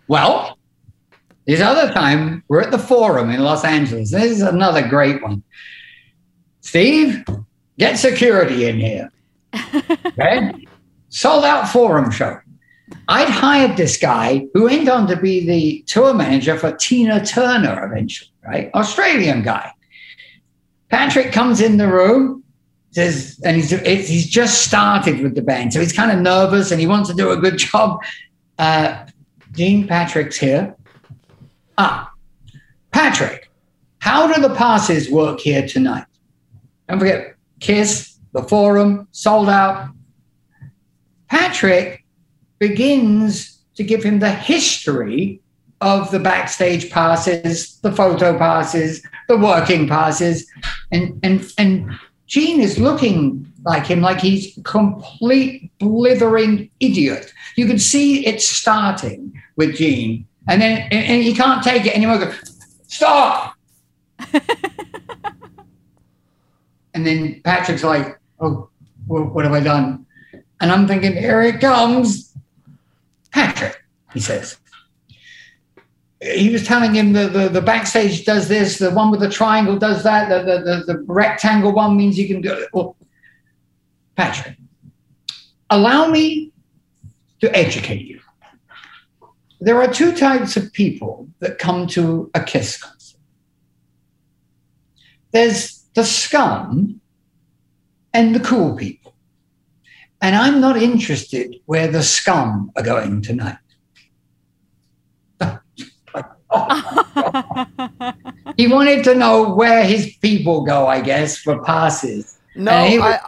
Well, this other time, we're at the Forum in Los Angeles. This is another great one. Steve, get security in here. Okay? Sold out Forum show. I'd hired this guy who went on to be the tour manager for Tina Turner eventually, right? Australian guy. Patrick comes in the room, says, and he's he's just started with the band, so he's kind of nervous and he wants to do a good job. Uh, Dean Patrick's here. Ah, Patrick, how do the passes work here tonight? Don't forget, Kiss, the Forum, sold out. Patrick begins to give him the history of the backstage passes, the photo passes, the working passes, and and and Gene is looking like him, like he's a complete blithering idiot. You can see it starting with Gene, and then and, and he can't take it anymore. Go, Stop! and then Patrick's like, "Oh, wh- what have I done?" And I'm thinking, "Here it comes." Patrick, he says. He was telling him the, the, the backstage does this, the one with the triangle does that, the, the, the, the rectangle one means you can do it. Well, Patrick, allow me to educate you. There are two types of people that come to a KISS concert. there's the scum and the cool people. And I'm not interested where the scum are going tonight. he wanted to know where his people go, I guess, for passes. No, he I,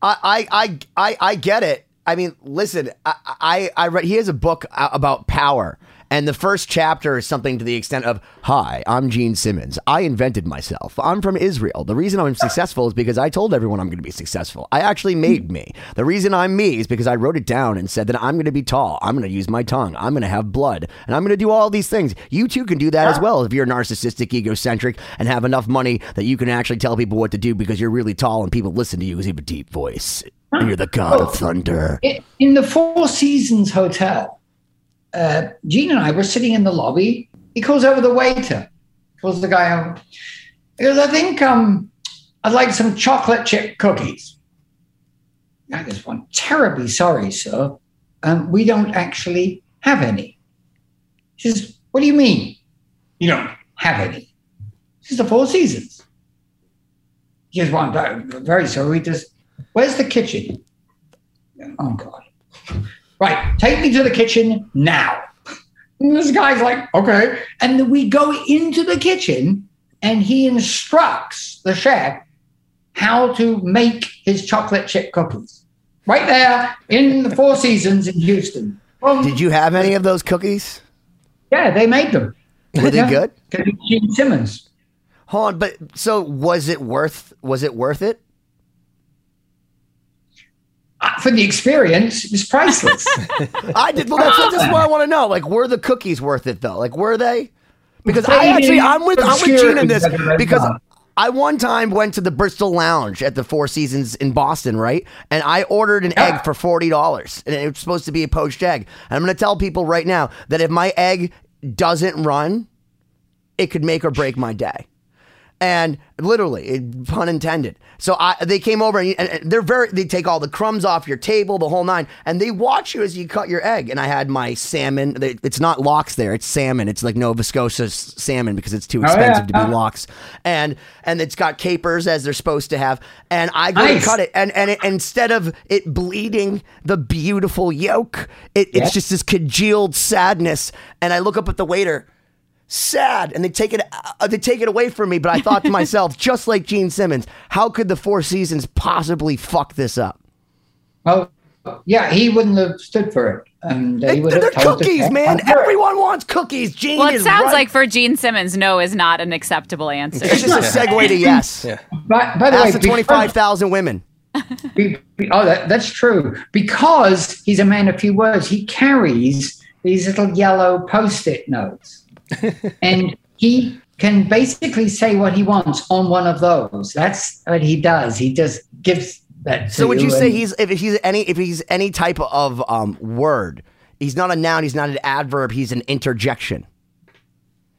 I, I, I, I get it. I mean, listen, I, I, I read. He has a book about power, and the first chapter is something to the extent of, "Hi, I'm Gene Simmons. I invented myself. I'm from Israel. The reason I'm successful is because I told everyone I'm going to be successful. I actually made me. The reason I'm me is because I wrote it down and said that I'm going to be tall. I'm going to use my tongue. I'm going to have blood, and I'm going to do all these things. You too can do that as well if you're narcissistic, egocentric, and have enough money that you can actually tell people what to do because you're really tall and people listen to you because you have a deep voice. You're the god of oh. thunder. in in the Four Seasons Hotel, uh, Gene and I were sitting in the lobby. He calls over the waiter, calls the guy over. He goes, I think um, I'd like some chocolate chip cookies. I just one terribly sorry, sir. Um, we don't actually have any. He says, What do you mean? You don't have any? This is the Four Seasons. He goes, Well, I'm very sorry. We just, where's the kitchen? Oh God. Right, take me to the kitchen now. And this guy's like, okay. And then we go into the kitchen and he instructs the chef how to make his chocolate chip cookies. Right there in the Four Seasons in Houston. Well, Did you have any of those cookies? yeah, they made them. Were they good? Gene Simmons. Hold on, but so was it worth? Was it worth it? Uh, For the experience, it was priceless. I did. Well, that's, that's what I want to know. Like, were the cookies worth it though? Like, were they? Because I actually, I'm with, I'm with Gene in this because I one time went to the Bristol Lounge at the Four Seasons in Boston, right? And I ordered an egg for forty dollars, and it was supposed to be a poached egg. And I'm going to tell people right now that if my egg doesn't run, it could make or break my day. And literally, it, pun intended. So I, they came over and, and they're very. They take all the crumbs off your table, the whole nine, and they watch you as you cut your egg. And I had my salmon. they- It's not lox there. It's salmon. It's like Nova Scotia salmon because it's too Oh, yeah. expensive to be uh-huh. lox. And and it's got capers as they're supposed to have. And I go to Nice. cut it, and and it, instead of it bleeding the beautiful yolk, it, it's just this congealed sadness. And I look up at the waiter sad and they take it uh, they take it away from me but i thought to myself just like gene simmons how could the four seasons possibly fuck this up well, yeah, he wouldn't have stood for it. And They, he would they're have told the cookies chef, man everyone wants cookies gene Well, it is sounds right. like for Gene Simmons, no is not an acceptable answer. it's just a segue to yes Yeah. By, by the ask way, the 25000 women Be, be- oh, that, that's true. Because he's a man of few words, he carries these little yellow post-it notes, and he can basically say what he wants on one of those. That's what he does. He just gives that. So would you you say he's if he's any if he's any type of um word he's not a noun he's not an adverb he's an interjection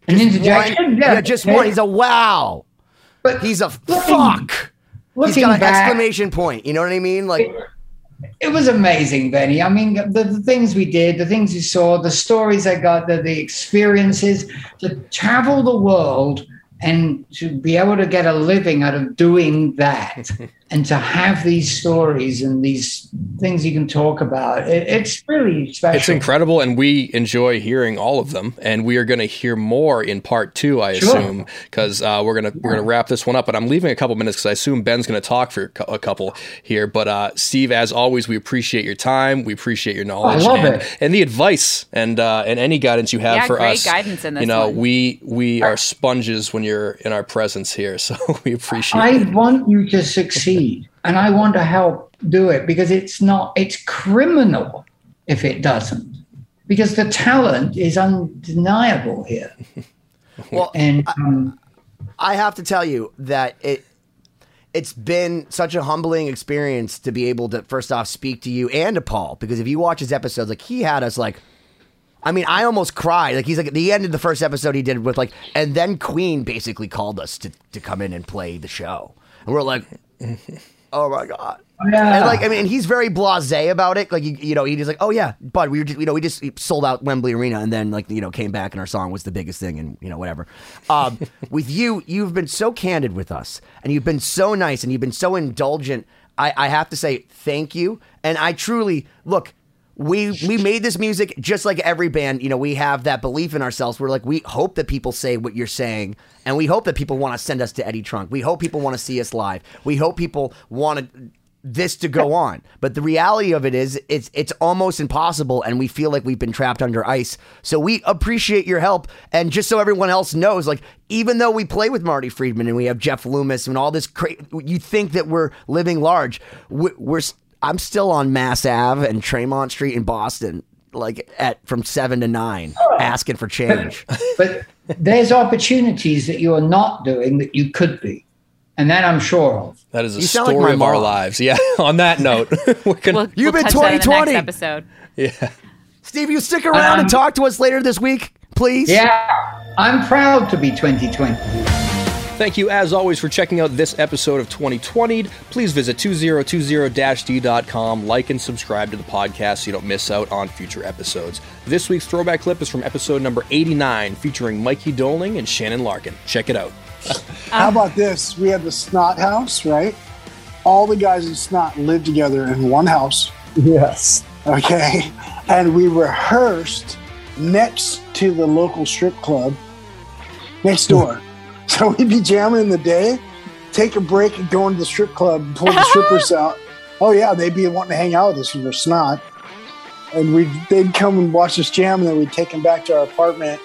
an interjection? one, yeah, just one he's a wow But he's a looking- fuck he's Looking got an back, exclamation point you know what i mean like it was amazing, Benny. I mean, the, the things we did, the things we saw, the stories I got, the, the experiences, to travel the world and to be able to get a living out of doing that and to have these stories and these things you can talk about. It, it's really special. It's incredible, and we enjoy hearing all of them. And we are going to hear more in part two, I Sure. assume, because uh, we're gonna we're gonna wrap this one up. But I'm leaving a couple minutes because I assume Ben's going to talk for a couple here. But uh, Steve, as always, we appreciate your time. We appreciate your knowledge love and, it. and the advice and uh, and any guidance you have Yeah, for great us. guidance in this You know, one. we we are sponges when you're in our presence here, so we appreciate. I it. want you to succeed and I want to help do it because it's not, it's criminal if it doesn't. Because the talent is undeniable here. well And um, I have to tell you that it it's been such a humbling experience to be able to first off speak to you and to Paul because if you watch his episodes, like he had us like. I mean, I almost cried. Like he's like at the end of the first episode he did with like, and then Queen basically called us to to come in and play the show, and we're like, Oh my god. Yeah. And like, I mean, he's very blasé about it. Like, you, you know, he's like, "Oh yeah, bud, we were, just, you know, we just sold out Wembley Arena, and then like, you know, came back, and our song was the biggest thing, and you know, whatever." Um, with you, you've been so candid with us, and you've been so nice, and you've been so indulgent. I, I have to say thank you, and I truly look. We we made this music just like every band. You know, we have that belief in ourselves. We're like, we hope that people say what you're saying, and we hope that people want to send us to Eddie Trunk. We hope people want to see us live. We hope people want this to go on. But the reality of it is it's it's almost impossible and we feel like we've been trapped under ice. So we appreciate your help and just so everyone else knows like even though we play with Marty Friedman and we have Jeff Loomis and all this cra- you think that we're living large. We're, we're I'm still on Mass Ave and Tremont Street in Boston like at from 7 to 9 asking for change. but there's opportunities that you're not doing that you could be. And that I'm sure of. That is a You sound like story of our lives. Yeah. On that note, we're gonna. We'll, You've we'll been touch that in the 2020. next episode. yeah. Steve, you stick around Um, and talk to us later this week, please. Yeah, I'm proud to be 2020. Thank you, as always, for checking out this episode of 2020. Please visit 2020-d.com, like and subscribe to the podcast so you don't miss out on future episodes. This week's throwback clip is from episode number 89, featuring Mikey Doling and Shannon Larkin. Check it out. How about this? We had the Snot House, right? All the guys in Snot lived together in one house. Yes. Okay. And we rehearsed next to the local strip club next door. so we'd be jamming in the day, take a break and go into the strip club and pull the strippers out. Oh, yeah, they'd be wanting to hang out with us in their snot. And we'd, they'd come and watch us jam, and then we'd take them back to our apartment,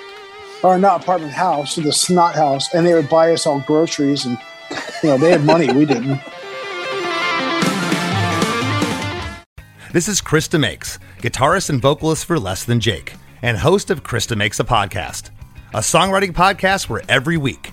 or not apartment house, to the snot house, and they would buy us all groceries. And, you know, they had money, we didn't. This is Chris DeMakes, guitarist and vocalist for Less Than Jake, and host of Chris DeMakes a Podcast, a songwriting podcast where every week